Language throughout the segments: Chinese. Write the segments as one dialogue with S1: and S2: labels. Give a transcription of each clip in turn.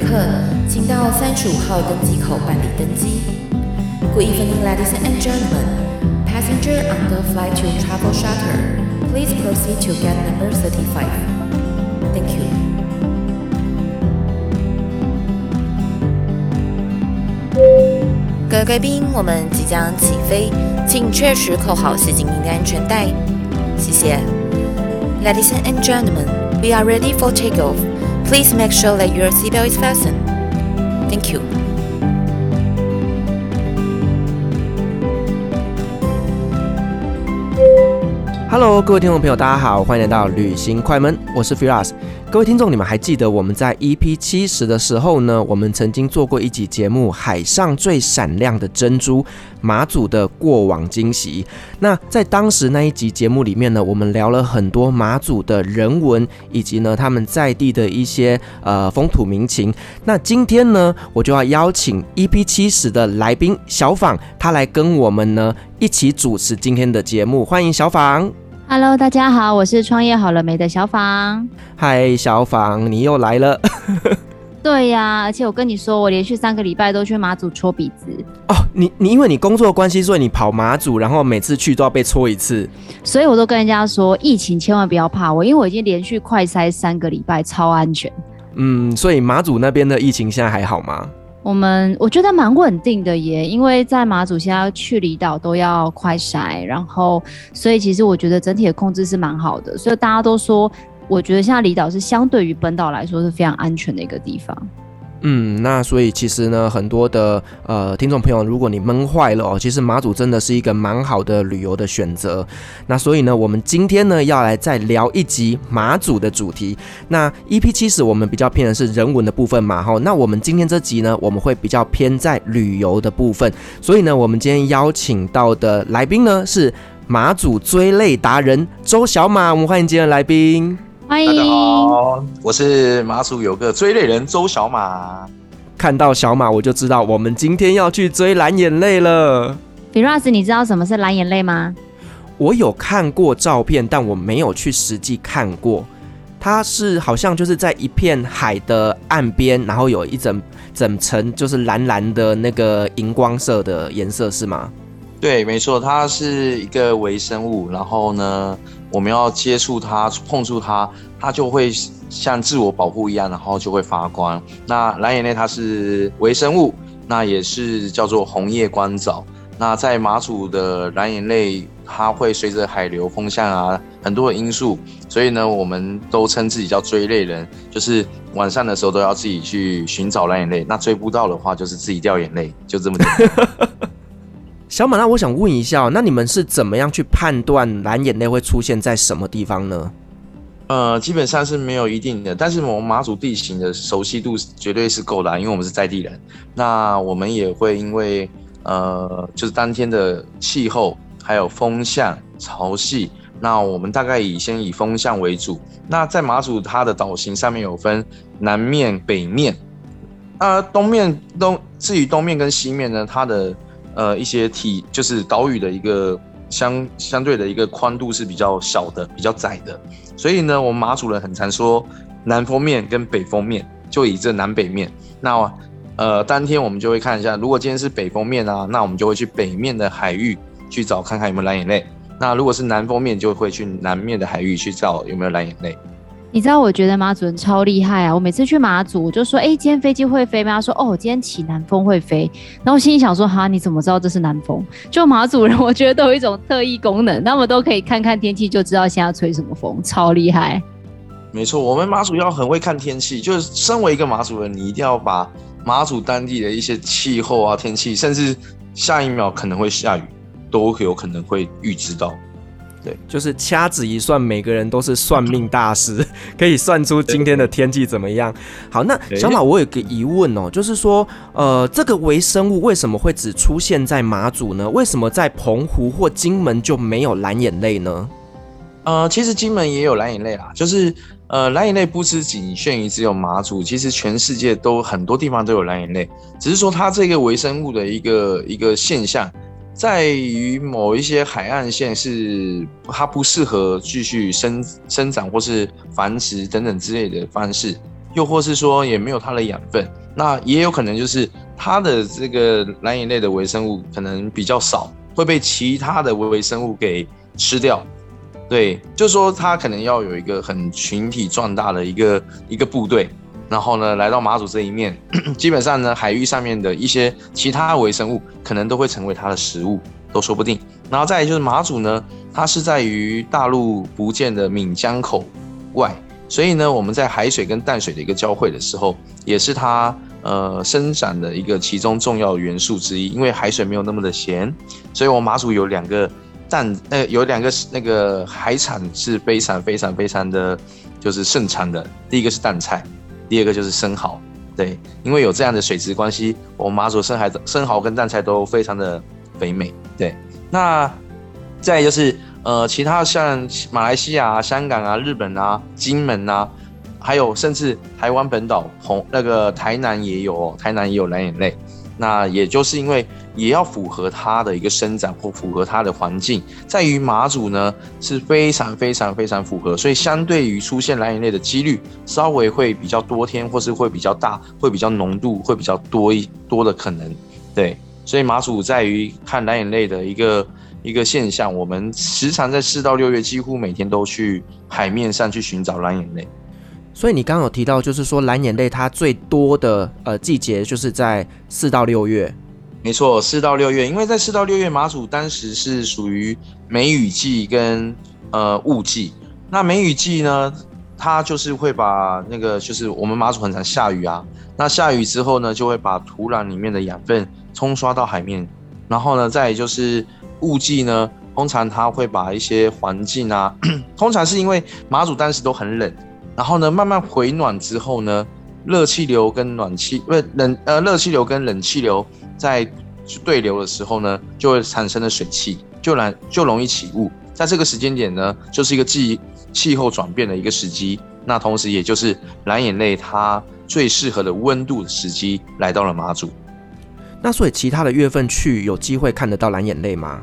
S1: 客，请到三十五号登机口办理登机。Good evening, ladies and gentlemen. Passenger on the flight to Travel Charter, please proceed to gate number thirty-five. Thank you. 各位贵宾，我们即将起飞，请确实扣好系紧您的安全带。谢谢。Ladies and gentlemen, we are ready for takeoff. Please make sure that your seatbelt is fastened. Thank you.
S2: Hello，各位听众朋友，大家好，欢迎来到旅行快门，我是 Firas。 各位听众，你们还记得我们在 EP 七十的时候呢？我们曾经做过一集节目《海上最闪亮的珍珠——马祖的过往惊喜》。那在当时那一集节目里面呢，我们聊了很多马祖的人文，以及呢他们在地的一些呃风土民情。那今天呢，我就要邀请 EP 七十的来宾小访，他来跟我们呢一起主持今天的节目。欢迎小访。
S3: Hello，大家好，我是创业好了没的小访。
S2: 嗨，小访，你又来了。
S3: 对呀、啊，而且我跟你说，我连续三个礼拜都去马祖搓鼻子。
S2: 哦，你你因为你工作关系，所以你跑马祖，然后每次去都要被搓一次。
S3: 所以我都跟人家说，疫情千万不要怕我，因为我已经连续快筛三个礼拜，超安全。
S2: 嗯，所以马祖那边的疫情现在还好吗？
S3: 我们我觉得蛮稳定的耶，因为在马祖现在去离岛都要快筛，然后所以其实我觉得整体的控制是蛮好的，所以大家都说，我觉得现在离岛是相对于本岛来说是非常安全的一个地方。
S2: 嗯，那所以其实呢，很多的呃听众朋友，如果你闷坏了哦，其实马祖真的是一个蛮好的旅游的选择。那所以呢，我们今天呢要来再聊一集马祖的主题。那 EP 七十我们比较偏的是人文的部分嘛，哈。那我们今天这集呢，我们会比较偏在旅游的部分。所以呢，我们今天邀请到的来宾呢是马祖追泪达人周小马，我们欢迎今天的来宾。
S3: 欢迎，
S4: 大家好，我是马祖有个追泪人周小马。
S2: 看到小马，我就知道我们今天要去追蓝眼泪了。
S3: Firas，你知道什么是蓝眼泪吗？
S2: 我有看过照片，但我没有去实际看过。它是好像就是在一片海的岸边，然后有一整整层就是蓝蓝的那个荧光色的颜色，是吗？
S4: 对，没错，它是一个微生物。然后呢，我们要接触它、碰触它，它就会像自我保护一样，然后就会发光。那蓝眼泪它是微生物，那也是叫做红叶光藻。那在马祖的蓝眼泪，它会随着海流、风向啊很多的因素，所以呢，我们都称自己叫追泪人，就是晚上的时候都要自己去寻找蓝眼泪。那追不到的话，就是自己掉眼泪，就这么简单。
S2: 小马，那我想问一下，那你们是怎么样去判断蓝眼泪会出现在什么地方呢？
S4: 呃，基本上是没有一定的，但是我们马祖地形的熟悉度绝对是够的，因为我们是在地人。那我们也会因为呃，就是当天的气候，还有风向、潮汐，那我们大概以先以风向为主。那在马祖它的岛型上面有分南面、北面，呃，东面东，至于东面跟西面呢，它的呃，一些体就是岛屿的一个相相对的一个宽度是比较小的，比较窄的，所以呢，我们马祖人很常说南风面跟北风面，就以这南北面。那呃，当天我们就会看一下，如果今天是北风面啊，那我们就会去北面的海域去找看看有没有蓝眼泪。那如果是南风面，就会去南面的海域去找有没有蓝眼泪。
S3: 你知道我觉得马祖人超厉害啊！我每次去马祖，我就说：“哎、今天飞机会飞吗？”他说：“哦，今天起南风会飞。”然后我心里想说：“哈，你怎么知道这是南风？”就马祖人，我觉得都有一种特异功能，他们都可以看看天气就知道现在吹什么风，超厉害。
S4: 没错，我们马祖要很会看天气，就是身为一个马祖人，你一定要把马祖当地的一些气候啊、天气，甚至下一秒可能会下雨，都有可能会预知到。
S2: 对，就是掐指一算，每个人都是算命大师，可以算出今天的天气怎么样。好，那小马，我有个疑问哦，就是说，呃，这个微生物为什么会只出现在马祖呢？为什么在澎湖或金门就没有蓝眼泪呢？
S4: 呃，其实金门也有蓝眼泪啦，就是呃，蓝眼泪不是仅限于只有马祖，其实全世界都很多地方都有蓝眼泪，只是说它这个微生物的一个一个现象。在于某一些海岸线是它不适合继续生生长或是繁殖等等之类的方式，又或是说也没有它的养分，那也有可能就是它的这个蓝眼泪的微生物可能比较少，会被其他的微微生物给吃掉。对，就是说它可能要有一个很群体壮大的一个一个部队，然后呢来到马祖这一面，基本上呢海域上面的一些其他微生物可能都会成为它的食物，都说不定。然后再就是马祖呢，它是在于大陆福建的闽江口外。所以呢，我们在海水跟淡水的一个交汇的时候，也是它呃生长的一个其中重要元素之一。因为海水没有那么的咸，所以我们马祖有两个淡呃有两个那个海产是非常非常非常的，就是盛产的。第一个是淡菜，第二个就是生蚝。对，因为有这样的水质关系，我们马祖生海生蚝跟淡菜都非常的肥美。对，那再就是。呃，其他像马来西亚啊、香港啊、日本啊、金门啊，还有甚至台湾本岛红那个台南也有哦，台南也有蓝眼泪。那也就是因为也要符合它的一个生长或符合它的环境，在于马祖呢是非常非常非常符合，所以相对于出现蓝眼泪的几率稍微会比较多天，或是会比较大，会比较浓度会比较多一多的可能。对，所以马祖在于看蓝眼泪的一个。一个现象，我们时常在四到六月，几乎每天都去海面上去寻找蓝眼泪。
S2: 所以你刚刚有提到，就是说蓝眼泪它最多的呃季节就是在四到六月。
S4: 没错，四到六月，因为在四到六月，马祖当时是属于梅雨季跟呃雾季。那梅雨季呢，它就是会把那个就是我们马祖很常下雨啊，那下雨之后呢，就会把土壤里面的养分冲刷到海面，然后呢，再就是。雾季呢，通常它会把一些环境啊，通常是因为马祖当时都很冷，然后呢慢慢回暖之后呢，热气流跟暖气不是冷呃热气流跟冷气流在对流的时候呢，就会产生了水汽，就来就容易起雾。在这个时间点呢，就是一个季气候转变的一个时机，那同时也就是蓝眼泪它最适合的温度的时机来到了马祖。
S2: 那所以其他的月份去有机会看得到蓝眼泪吗？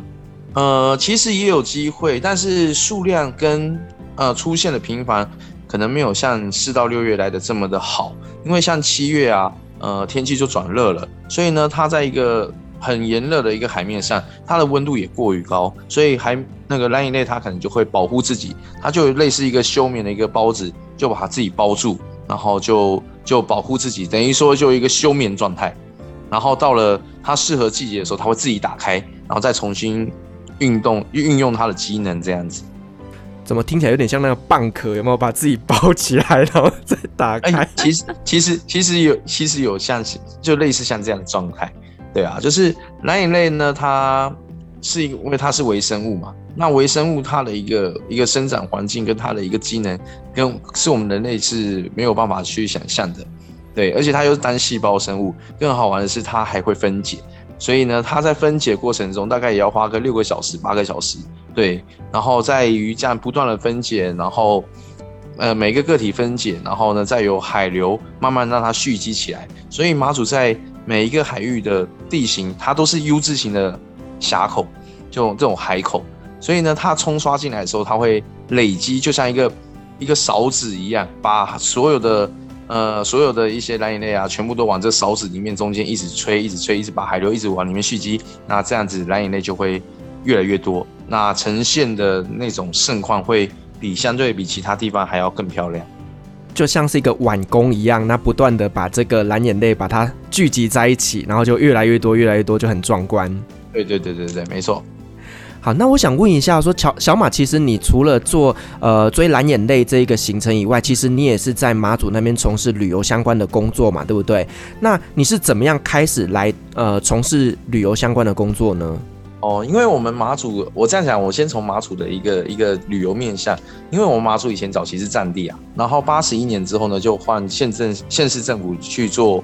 S4: 呃，其实也有机会，但是数量跟呃出现的频繁，可能没有像四到六月来的这么的好。因为像七月啊，呃天气就转热了，所以呢，它在一个很炎热的一个海面上，它的温度也过于高，所以还那个蓝眼泪它可能就会保护自己，它就类似一个休眠的一个包子，就把它自己包住，然后就就保护自己，等于说就一个休眠状态。然后到了它适合季节的时候，它会自己打开，然后再重新运动运用它的机能，这样子。
S2: 怎么听起来有点像那个蚌壳？有没有把自己包起来，然后再打开？
S4: 欸、其实其实其实有其实有像就类似像这样的状态。对啊，就是蓝眼泪呢，它是因为它是微生物嘛。那微生物它的一个一个生长环境跟它的一个机能，跟是我们人类是没有办法去想象的。对，而且它又是单细胞生物，更好玩的是它还会分解，所以呢，它在分解过程中大概也要花个六个小时、八个小时。对，然后在于这样不断的分解，然后呃每个个体分解，然后呢再由海流慢慢让它蓄积起来。所以马祖在每一个海域的地形，它都是 U 字形的峡口，就这种海口。所以呢，它冲刷进来的时候，它会累积，就像一个一个勺子一样，把所有的。呃，所有的一些蓝眼泪啊，全部都往这勺子里面中间一直吹，一直吹，一直把海流一直往里面蓄积，那这样子蓝眼泪就会越来越多，那呈现的那种盛况会比相对比其他地方还要更漂亮，
S2: 就像是一个碗工一样，那不断的把这个蓝眼泪把它聚集在一起，然后就越来越多，越来越多，就很壮观。
S4: 对对对对对，没错。
S2: 好，那我想问一下说，说小小马，其实你除了做呃追蓝眼泪这一个行程以外，其实你也是在马祖那边从事旅游相关的工作嘛，对不对？那你是怎么样开始来呃从事旅游相关的工作呢？
S4: 哦，因为我们马祖，我这样讲，我先从马祖的一个一个旅游面向，因为我们马祖以前早期是战地啊，然后八十一年之后呢，就换县政县市政府去做。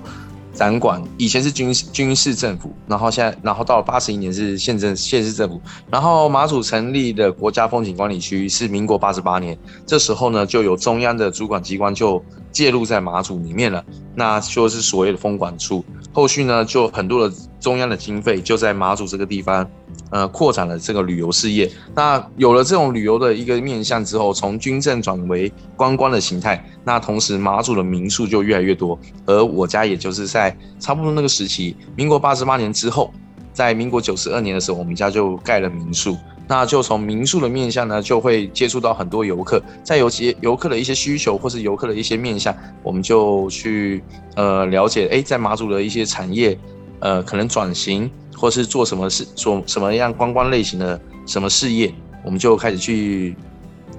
S4: 展馆以前是军军事政府，然后现在，然后到了八十一年是县政县市政府，然后马祖成立的国家风景管理区是民国八十八年，这时候呢就有中央的主管机关就介入在马祖里面了，那就是所谓的风管处。后续呢，就很多的中央的经费就在马祖这个地方，呃，扩展了这个旅游事业。那有了这种旅游的一个面向之后，从军政转为观光的形态，那同时马祖的民宿就越来越多。而我家也就是在差不多那个时期，民国八十八年之后，在民国九十二年的时候，我们家就盖了民宿。那就从民宿的面向呢，就会接触到很多游客，在有些游客的一些需求或是游客的一些面向，我们就去呃了解，哎，在马祖的一些产业，呃，可能转型或是做什么事，做什么样观光类型的什么事业，我们就开始去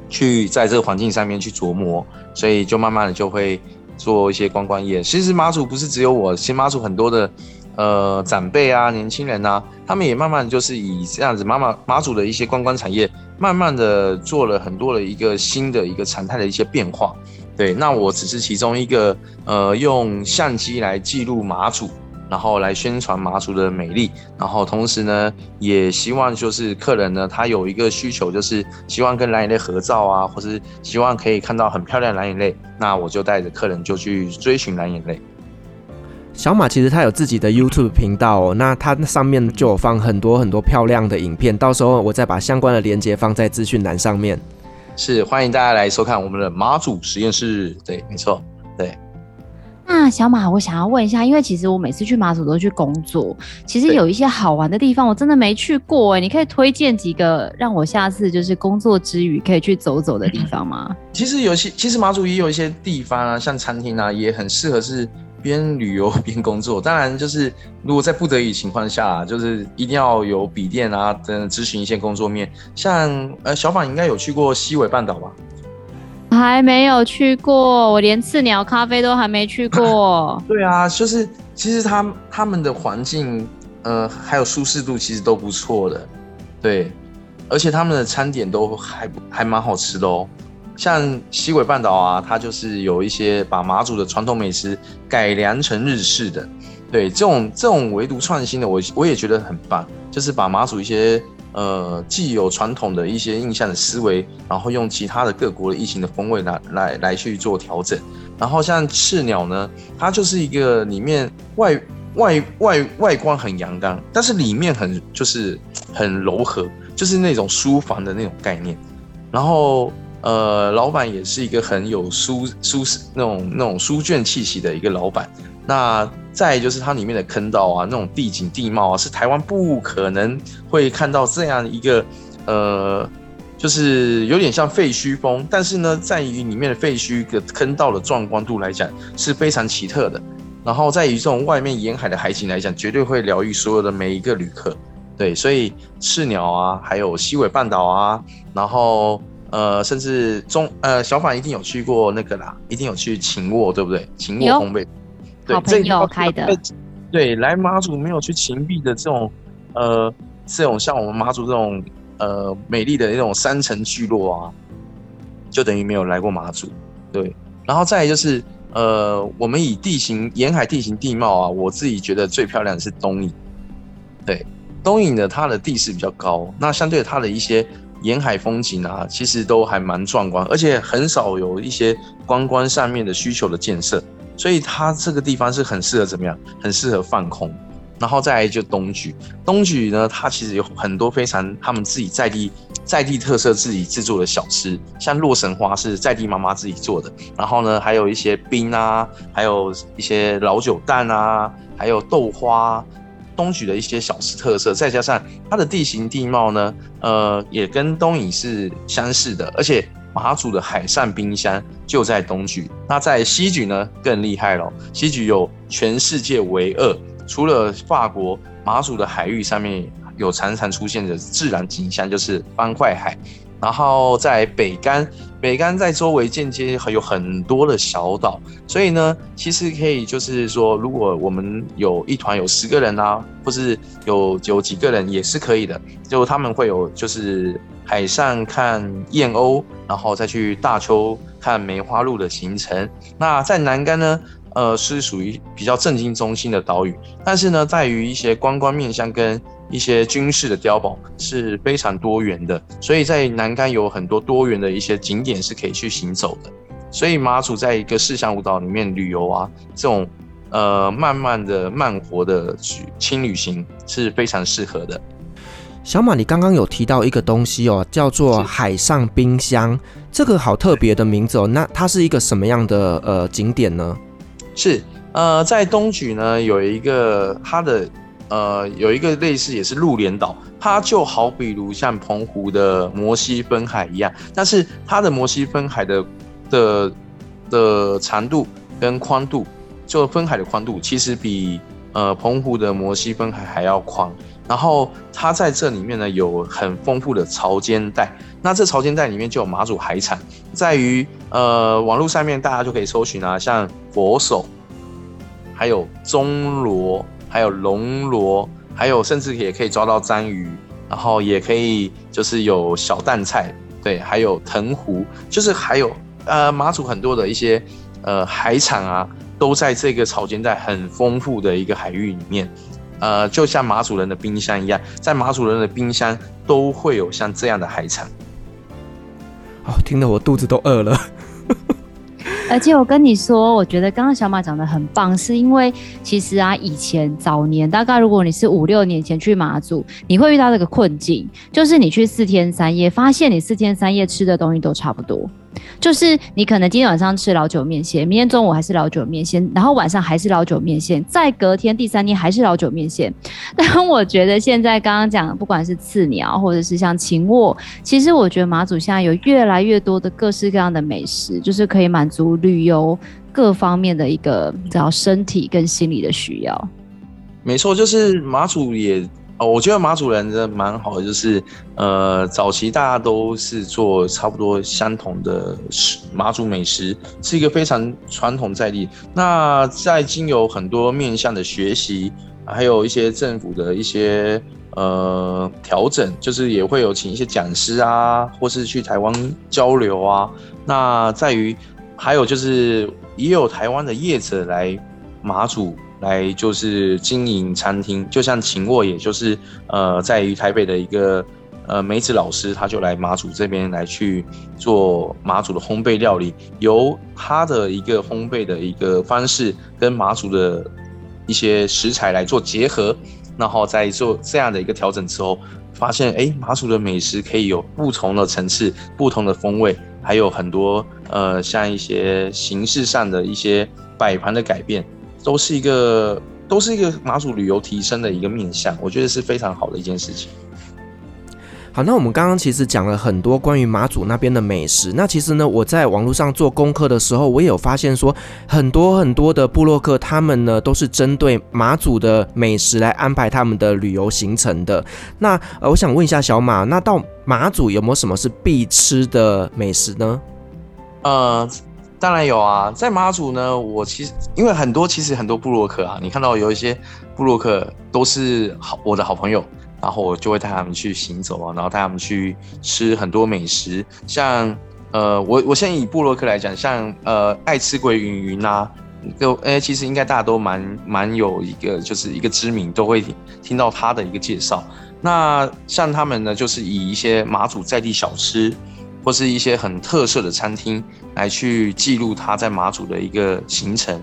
S4: 去在这个环境上面去琢磨，所以就慢慢的就会做一些观光业。其实马祖不是只有我，其实马祖很多的。呃，长辈啊，年轻人啊，他们也慢慢就是以这样子，马马马祖的一些观光产业，慢慢的做了很多的一个新的一个常态的一些变化。对，那我只是其中一个，呃，用相机来记录马祖，然后来宣传麻祖的美丽，然后同时呢，也希望就是客人呢，他有一个需求，就是希望跟蓝眼泪合照啊，或是希望可以看到很漂亮的蓝眼泪，那我就带着客人就去追寻蓝眼泪。
S2: 小马其实他有自己的 YouTube 频道哦，那他上面就有放很多很多漂亮的影片，到时候我再把相关的链接放在资讯栏上面。
S4: 是，欢迎大家来收看我们的马祖实验室。对，没错，对。
S3: 那小马，我想要问一下，因为其实我每次去马祖都去工作，其实有一些好玩的地方我真的没去过哎，你可以推荐几个让我下次就是工作之余可以去走走的地方吗？
S4: 其实有些，其实马祖也有一些地方啊，像餐厅啊，也很适合是。边旅游 边工作，当然就是如果在不得已情况下，就是一定要有笔电啊等咨询一些工作面。像呃小马应该有去过西尾半岛吧？
S3: 还没有去过，我连刺鸟咖啡都还没去过。
S4: 对啊，就是其实他他们的环境呃还有舒适度其实都不错的，对，而且他们的餐点都还还蛮好吃的哦。像西尾半岛啊，它就是有一些把马祖的传统美食改良成日式的，对，这种这种唯独创新的，我我也觉得很棒，就是把马祖一些呃既有传统的一些印象的思维，然后用其他的各国的异形的风味来来来去做调整。然后像赤鸟呢，它就是一个里面外外外外观很阳刚，但是里面很就是很柔和，就是那种书房的那种概念，然后。呃，老板也是一个很有书书那种那种书卷气息的一个老板。那再就是它里面的坑道啊，那种地景地貌啊，是台湾不可能会看到这样一个呃，就是有点像废墟风，但是呢，在于里面的废墟的坑道的壮观度来讲是非常奇特的。然后在于这种外面沿海的海景来讲，绝对会疗愈所有的每一个旅客。对，所以赤鸟啊，还有西尾半岛啊，然后。呃，甚至中呃，小马一定有去过那个啦，一定有去秦沃，对不对？秦沃烘焙，
S3: 对，好朋友开的。
S4: 对，来马祖没有去芹壁的这种，呃，这种像我们马祖这种呃美丽的那种山城聚落啊，就等于没有来过马祖。对，然后再来就是呃，我们以地形沿海地形地貌啊，我自己觉得最漂亮的是东引。对，东引的它的地势比较高，那相对它的一些。沿海风景啊，其实都还蛮壮观，而且很少有一些观光上面的需求的建设，所以它这个地方是很适合怎么样？很适合放空。然后再来就东莒，东莒呢，它其实有很多非常他们自己在地在地特色自己制作的小吃，像洛神花是在地妈妈自己做的，然后呢，还有一些冰啊，还有一些老酒蛋啊，还有豆花。东莒的一些小吃特色，再加上它的地形地貌呢，呃，也跟东引是相似的，而且马祖的海上冰箱就在东莒。那在西莒呢，更厉害了，西莒有全世界唯二，除了法国，马祖的海域上面有常常出现的自然景象，就是方块海。然后在北竿，北竿在周围间接还有很多的小岛，所以呢，其实可以就是说，如果我们有一团有十个人啊，或是有有几个人也是可以的，就他们会有就是海上看燕鸥，然后再去大坵看梅花鹿的行程。那在南竿呢，呃，是属于比较政经中心的岛屿，但是呢，在于一些观光面向跟一些军事的碉堡是非常多元的，所以在南竿有很多多元的一些景点是可以去行走的。所以马祖在一个四乡舞岛里面旅游啊，这种呃慢慢的慢活的轻旅行是非常适合的。
S2: 小马，你刚刚有提到一个东西哦，叫做海上冰箱，这个好特别的名字哦。那它是一个什么样的呃景点呢？
S4: 是呃，在东莒呢有一个它的呃有一个类似也是鹿连岛，它就好比如像澎湖的摩西分海一样，但是它的摩西分海的的的长度跟宽度，就分海的宽度其实比呃澎湖的摩西分海还要宽。然后它在这里面呢，有很丰富的潮间带，那这潮间带里面就有马祖海产，在于呃网络上面大家就可以搜寻啊，像佛手，还有中螺，还有龙螺，还有甚至也可以抓到章鱼，然后也可以就是有小淡菜，对，还有藤壶，就是还有呃马祖很多的一些呃海产啊，都在这个潮间带很丰富的一个海域里面。呃，就像马祖人的冰箱一样，在马祖人的冰箱都会有像这样的海产。
S2: 哦，听得我肚子都饿了。
S3: 而且我跟你说，我觉得刚刚小马讲的很棒，是因为其实啊，以前早年大概如果你是五六年前去马祖，你会遇到这个困境，就是你去四天三夜，发现你四天三夜吃的东西都差不多。就是你可能今天晚上吃老酒面线，明天中午还是老酒面线，然后晚上还是老酒面线，再隔天第三天还是老酒面线。但我觉得现在刚刚讲的，不管是刺鸟或者是像秦卧，其实我觉得马祖现在有越来越多的各式各样的美食，就是可以满足旅游各方面的一个只要身体跟心理的需要。
S4: 没错，就是马祖也。哦，我觉得马祖人真的蛮好的，就是呃，早期大家都是做差不多相同的食，马祖美食是一个非常传统在地。那在经有很多面向的学习，还有一些政府的一些呃调整，就是也会有请一些讲师啊，或是去台湾交流啊。那在于还有就是也有台湾的业者来马祖。来就是经营餐厅，就像秦沃，也就是呃，在于台北的一个呃梅子老师，他就来马祖这边来去做马祖的烘焙料理，由他的一个烘焙的一个方式跟马祖的一些食材来做结合，然后在做这样的一个调整之后，发现哎，马祖的美食可以有不同的层次、不同的风味，还有很多呃像一些形式上的一些摆盘的改变。都是一个，都是一个马祖旅游提升的一个面向，我觉得是非常好的一件事情。
S2: 好，那我们刚刚其实讲了很多关于马祖那边的美食。那其实呢，我在网络上做功课的时候，我也有发现说，很多很多的部落客他们呢，都是针对马祖的美食来安排他们的旅游行程的。那呃，我想问一下小马，那到马祖有没有什么是必吃的美食呢？
S4: 呃。当然有啊，在马祖呢，我其实因为很多，其实很多部落客啊，你看到有一些部落客都是好我的好朋友，然后我就会带他们去行走啊，然后带他们去吃很多美食，像呃，我我先以部落客来讲，像呃爱吃鬼云云啊，就哎其实应该大家都蛮蛮有一个就是一个知名，都会听到他的一个介绍。那像他们呢，就是以一些马祖在地小吃。或是一些很特色的餐厅来去记录他在马祖的一个行程，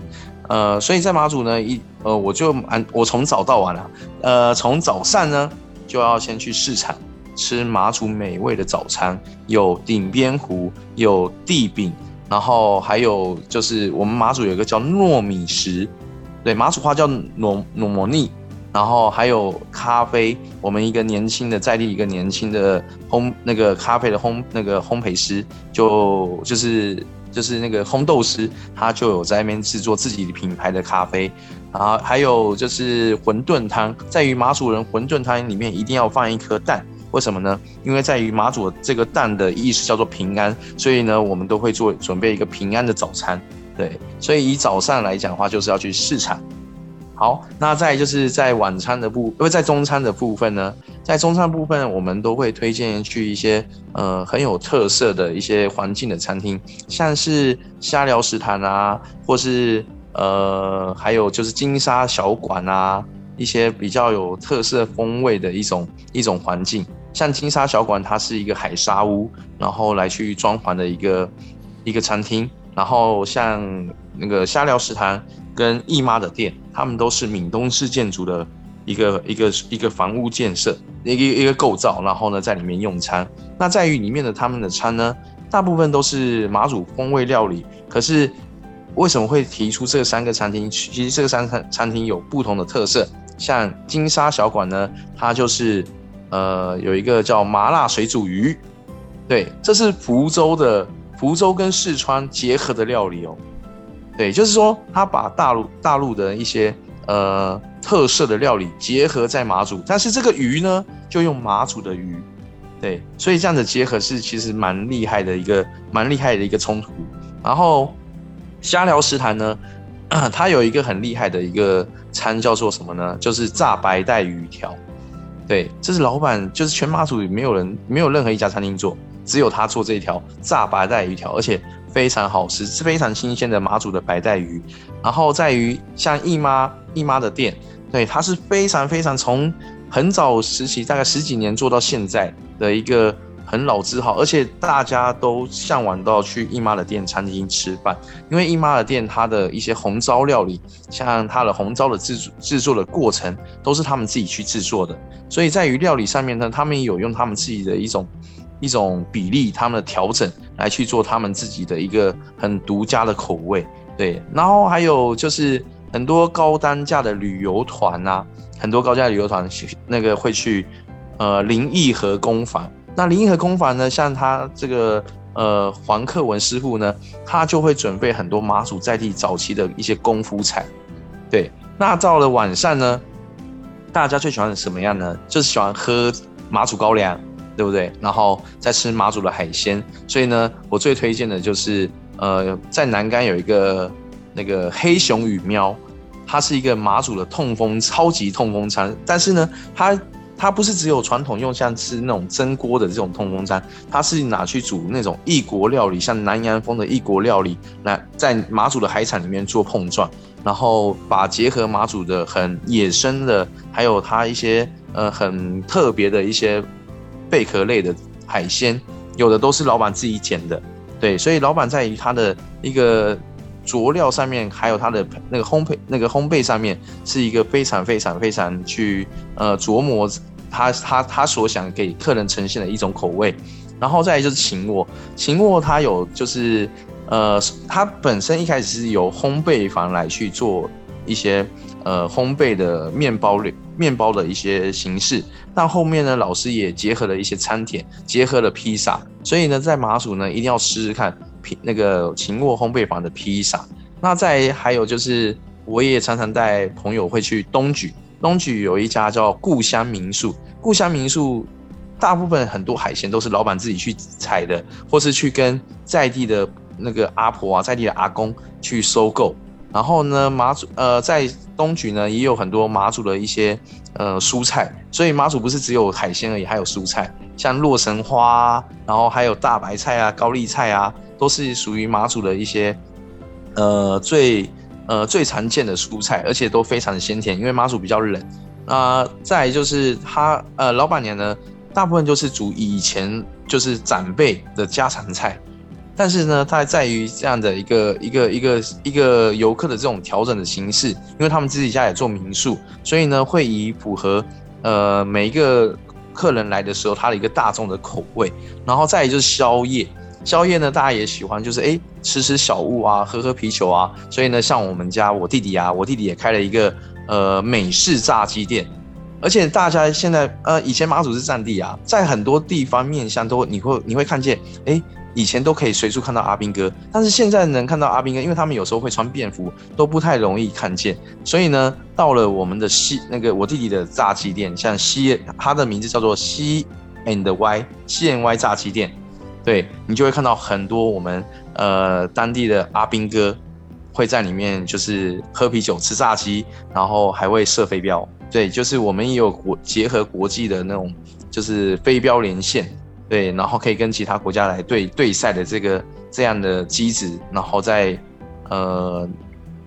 S4: 呃，所以在马祖呢，一呃，我就按我从早到晚啊，呃，从早上呢就要先去市场吃马祖美味的早餐，有鼎边糊，有地饼，然后还有就是我们马祖有一个叫糯米食，对，马祖话叫糯糯摩尼。然后还有咖啡，我们一个年轻的在地一个年轻的烘那个咖啡的烘那个烘焙师，就就是就是那个烘豆师，他就有在那边制作自己的品牌的咖啡。然后，还有就是馄饨汤，在于马祖人馄饨汤里面一定要放一颗蛋，为什么呢？因为在于马祖这个蛋的意思叫做平安，所以呢，我们都会做准备一个平安的早餐。对，所以以早上来讲的话，就是要去市场。好，那再就是在晚餐的部，因为在中餐的部分呢，在中餐部分，我们都会推荐去一些呃很有特色的一些环境的餐厅，像是虾寮食堂啊，或是呃还有就是金沙小馆啊，一些比较有特色风味的一种一种环境。像金沙小馆，它是一个海沙屋，然后来去装潢的一个一个餐厅。然后像那个虾寮食堂跟义妈的店，他们都是闽东式建筑的一个一个一个房屋建设，一个一个构造，然后呢在里面用餐。那在于里面的他们的餐呢，大部分都是马祖风味料理。可是为什么会提出这三个餐厅？其实这三餐餐厅有不同的特色。像金沙小馆呢，它就是呃有一个叫麻辣水煮鱼，对，这是福州的福州跟四川结合的料理哦。对，就是说他把大陆大陆的一些呃特色的料理结合在马祖，但是这个鱼呢就用马祖的鱼，对，所以这样的结合是其实蛮厉害的一个蛮厉害的一个冲突。然后虾寮食堂呢。它有一个很厉害的一个餐叫做什么呢？就是炸白带鱼条。对，这是老板，就是全马祖里没有人，没有任何一家餐厅做，只有他做这一条炸白带鱼条，而且非常好吃，是非常新鲜的马祖的白带鱼。然后在于像义妈义妈的店，对，它是非常非常从很早时期，大概十几年做到现在的一个。很老字号，而且大家都向往到去义妈的店餐厅吃饭，因为义妈的店它的一些红糟料理，像它的红糟的制作制作的过程都是他们自己去制作的，所以在于料理上面呢，他们有用他们自己的一种一种比例，他们的调整来去做他们自己的一个很独家的口味。对，然后还有就是很多高单价的旅游团啊，很多高价旅游团那个会去呃林毅和工坊。那林毅和工坊呢，像他这个呃黄克文师傅呢，他就会准备很多马祖在地早期的一些功夫菜。对，那到了晚上呢，大家最喜欢什么样呢？就是喜欢喝马祖高粱，对不对？然后再吃马祖的海鲜。所以呢，我最推荐的就是呃，在南竿有一个那个黑熊与喵，它是一个马祖的痛风超级痛风餐，但是呢，它。它不是只有传统用像吃那种蒸锅的这种痛风餐，它是拿去煮那种异国料理，像南洋风的异国料理，来在马祖的海产里面做碰撞，然后把结合马祖的很野生的，还有它一些呃很特别的一些贝壳类的海鲜，有的都是老板自己捡的，对，所以老板在于他的一个佐料上面，还有它的那个烘焙那个烘焙上面，是一个非常非常非常去呃琢磨。他他他所想给客人呈现的一种口味，然后再就是秦沃，秦沃它有就是呃，它本身一开始是由烘焙房来去做一些呃烘焙的面包类面包的一些形式，但后面呢，老师也结合了一些餐点，结合了披萨，所以呢，在马祖呢一定要试试看那个秦沃烘焙坊的披萨。那再还有就是，我也常常带朋友会去东莒。东莒有一家叫故乡民宿，故乡民宿大部分很多海鲜都是老板自己去采的，或是去跟在地的那个阿婆啊，在地的阿公去收购。然后呢，马祖呃在东莒呢也有很多马祖的一些呃蔬菜，所以马祖不是只有海鲜而已，还有蔬菜，像洛神花，然后还有大白菜啊、高丽菜啊，都是属于马祖的一些呃最。呃，最常见的蔬菜，而且都非常的鲜甜，因为马祖比较冷。啊、再就是他呃，老板娘呢，大部分就是煮以前就是长辈的家常菜，但是呢，它在于这样的一个一个一个一个游客的这种调整的形式，因为他们自己家也做民宿，所以呢，会以符合呃每一个客人来的时候他的一个大众的口味，然后再就是宵夜。宵夜呢，大家也喜欢，就是哎，吃吃小物啊，喝喝啤酒啊。所以呢，像我们家我弟弟啊，我弟弟也开了一个呃美式炸鸡店。而且大家现在呃，以前马祖是战地啊，在很多地方面向都你会你会看见，哎，以前都可以随处看到阿兵哥，但是现在能看到阿兵哥，因为他们有时候会穿便服，都不太容易看见。所以呢，到了我们的西那个我弟弟的炸鸡店，像西，他的名字叫做西 and Y 西 and Y 炸鸡店。对，你就会看到很多我们呃当地的阿兵哥会在里面，就是喝啤酒、吃炸鸡，然后还会射飞镖。对，就是我们也有国结合国际的那种，就是飞镖连线。对，然后可以跟其他国家来对对赛的这个这样的机子，然后在呃，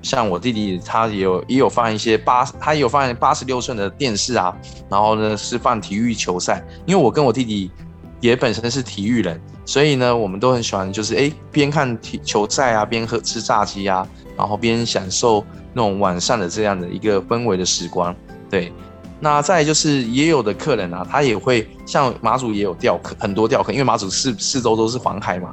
S4: 像我弟弟他也有也有放一些八，他也有放八十六寸的电视啊，然后呢是放体育球赛，因为我跟我弟弟也本身是体育人。所以呢，我们都很喜欢，就是哎，边看球赛啊，边喝吃炸鸡啊，然后边享受那种晚上的这样的一个氛围的时光。对，那再就是也有的客人啊，他也会像马祖也有钓客，很多钓客，因为马祖四四周都是黄海嘛，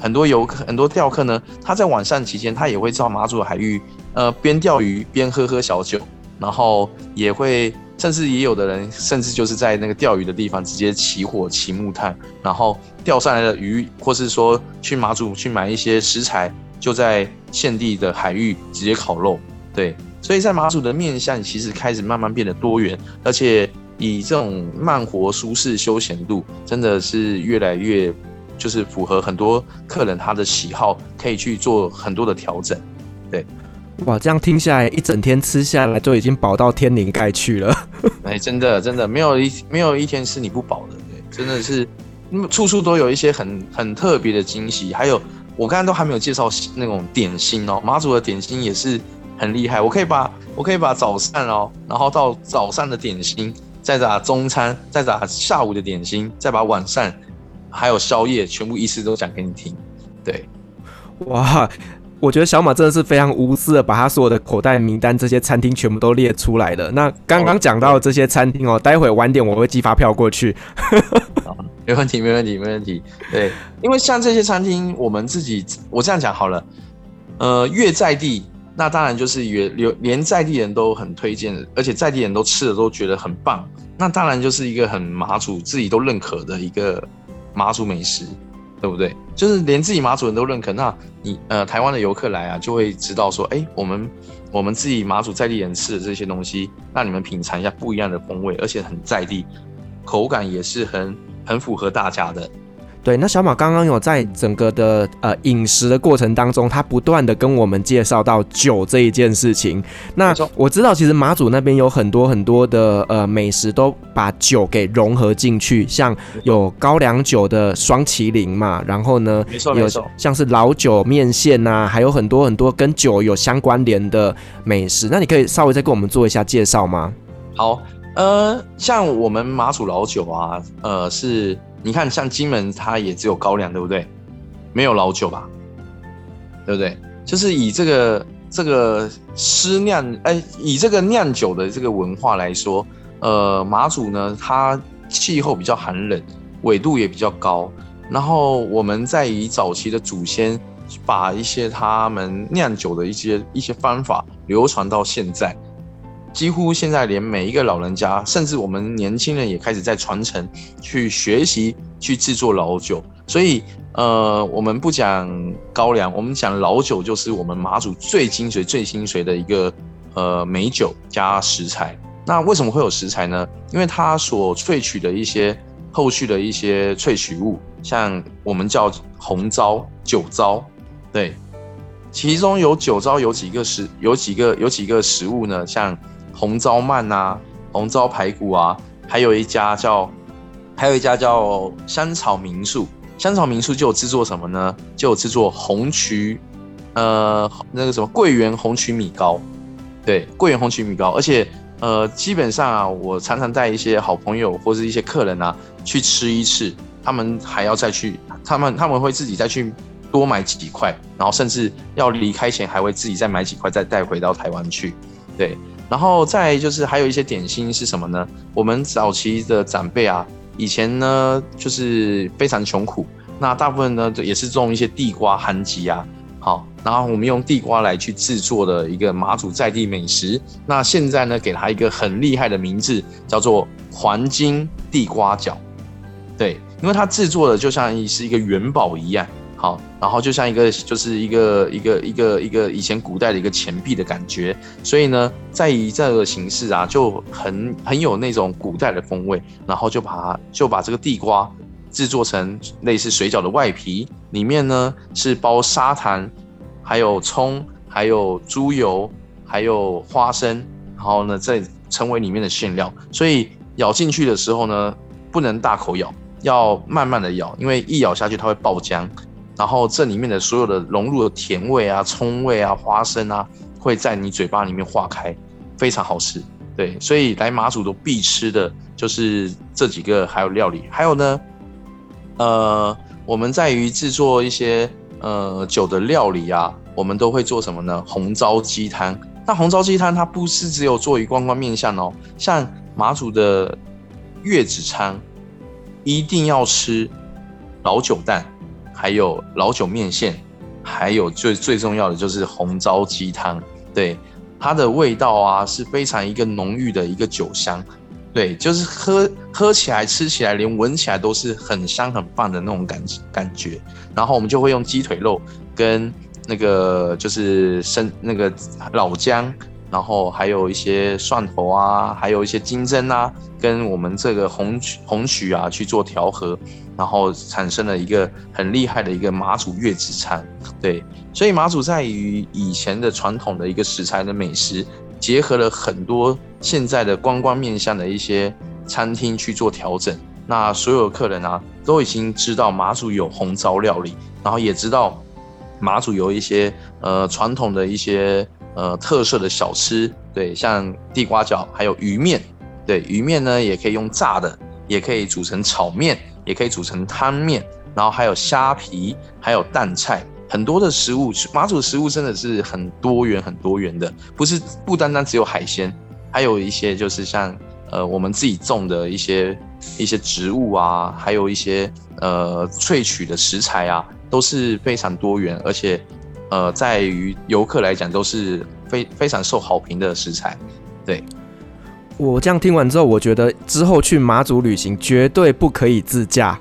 S4: 很多游客，很多钓客呢，他在晚上期间，他也会到马祖的海域，呃，边钓鱼边喝喝小酒，然后也会。甚至也有的人，甚至就是在那个钓鱼的地方直接起火起木炭，然后钓上来的鱼，或是说去马祖去买一些食材，就在现地的海域直接烤肉。对，所以在马祖的面相其实开始慢慢变得多元，而且以这种慢活、舒适、休闲度，真的是越来越就是符合很多客人他的喜好，可以去做很多的调整。对。
S2: 哇，这样听下来，一整天吃下来就已经饱到天灵盖去了。
S4: 哎，真的真的没有一没有一天是你不饱的，对，真的是，处处都有一些很很特别的惊喜。还有，我刚才都还没有介绍那种点心哦，马祖的点心也是很厉害。我可以把我可以把早餐哦，然后到早上的点心，再打中餐，再打下午的点心，再把晚上还有宵夜全部一次都讲给你听。对，
S2: 哇。我觉得小马真的是非常无私的，把他所有的口袋名单这些餐厅全部都列出来了。那刚刚讲到这些餐厅哦，待会晚点我会寄发票过去。
S4: 没问题，没问题，没问题。对，因为像这些餐厅，我们自己我这样讲好了，呃，越在地，那当然就是越连连在地人都很推荐，而且在地人都吃的都觉得很棒，那当然就是一个很马祖自己都认可的一个马祖美食。对不对？就是连自己马祖人都认可，那你呃台湾的游客来啊，就会知道说，哎，我们我们自己马祖在地人吃的这些东西，让你们品尝一下不一样的风味，而且很在地，口感也是很很符合大家的。
S2: 对，那小马刚刚有在整个的呃饮食的过程当中，他不断的跟我们介绍到酒这一件事情。那我知道，其实马祖那边有很多很多的呃美食，都把酒给融合进去，像有高粱酒的双麒麟嘛，然后呢，
S4: 没错没错，
S2: 有像是老酒面线呐，还有很多很多跟酒有相关联的美食。那你可以稍微再给我们做一下介绍吗？
S4: 好，呃，像我们马祖老酒啊，呃是。你看，像金门，它也只有高粱，对不对？没有老酒吧，对不对？就是以这个这个师酿，哎，以这个酿酒的这个文化来说，呃，马祖呢，它气候比较寒冷，纬度也比较高。然后我们在以早期的祖先，把一些他们酿酒的一些一些方法流传到现在。几乎现在连每一个老人家，甚至我们年轻人也开始在传承、去学习、去制作老酒。所以，呃，我们不讲高粱，我们讲老酒，就是我们马祖最精髓、最精髓的一个呃美酒加食材。那为什么会有食材呢？因为它所萃取的一些后续的一些萃取物，像我们叫红糟、酒糟，对，其中有酒糟有几个食，有几个有几个食物呢？像红糟鳗啊，红糟排骨啊，还有一家叫，还有一家叫香草民宿。香草民宿就有制作什么呢？就有制作红曲，呃，那个什么桂圆红曲米糕。对，桂圆红曲米糕。而且，呃，基本上啊，我常常带一些好朋友或是一些客人啊去吃一次，他们还要再去，他们他们会自己再去多买几块，然后甚至要离开前还会自己再买几块再带回到台湾去。对。然后再就是还有一些点心是什么呢？我们早期的长辈啊，以前呢就是非常穷苦，那大部分呢也是种一些地瓜、番薯啊，好，然后我们用地瓜来去制作的一个马祖在地美食。那现在呢，给它一个很厉害的名字，叫做黄金地瓜饺。对，因为它制作的就像是一个元宝一样。好，然后就像一个，就是一个一个一个一个以前古代的一个钱币的感觉，所以呢，在以这个形式啊，就很很有那种古代的风味，然后就把它就把这个地瓜制作成类似水饺的外皮，里面呢是包砂糖，还有葱，还有猪油，还有花生，然后呢再成为里面的馅料，所以咬进去的时候呢，不能大口咬，要慢慢的咬，因为一咬下去它会爆浆。然后这里面的所有的融入的甜味啊、葱味啊、花生啊，会在你嘴巴里面化开，非常好吃。对，所以来马祖都必吃的就是这几个，还有料理，还有呢，呃，我们在于制作一些呃酒的料理啊，我们都会做什么呢？红糟鸡汤。那红糟鸡汤它不是只有做于观光面相哦，像马祖的月子餐，一定要吃老酒蛋，还有老酒面线，还有最最重要的就是红糟鸡汤。对，它的味道啊是非常一个浓郁的一个酒香。对，就是喝喝起来、吃起来，连闻起来都是很香、很棒的那种感感觉。然后我们就会用鸡腿肉跟那个就是生那个老姜，然后还有一些蒜头啊，还有一些金针啊，跟我们这个红曲红曲啊去做调和，然后产生了一个很厉害的一个马祖月子餐。对，所以马祖在于以前的传统的一个食材的美食。结合了很多现在的观光面向的一些餐厅去做调整，那所有客人啊都已经知道马祖有红糟料理，然后也知道马祖有一些呃传统的一些呃特色的小吃，对，像地瓜饺，还有鱼面，对，鱼面呢也可以用炸的，也可以煮成炒面，也可以煮成汤面，然后还有虾皮，还有淡菜。很多的食物，马祖食物真的是很多元、很多元的，不是不单单只有海鲜，还有一些就是像呃我们自己种的一些一些植物啊，还有一些呃萃取的食材啊，都是非常多元，而且呃在于游客来讲都是非非常受好评的食材。对，
S2: 我这样听完之后，我觉得之后去马祖旅行绝对不可以自驾。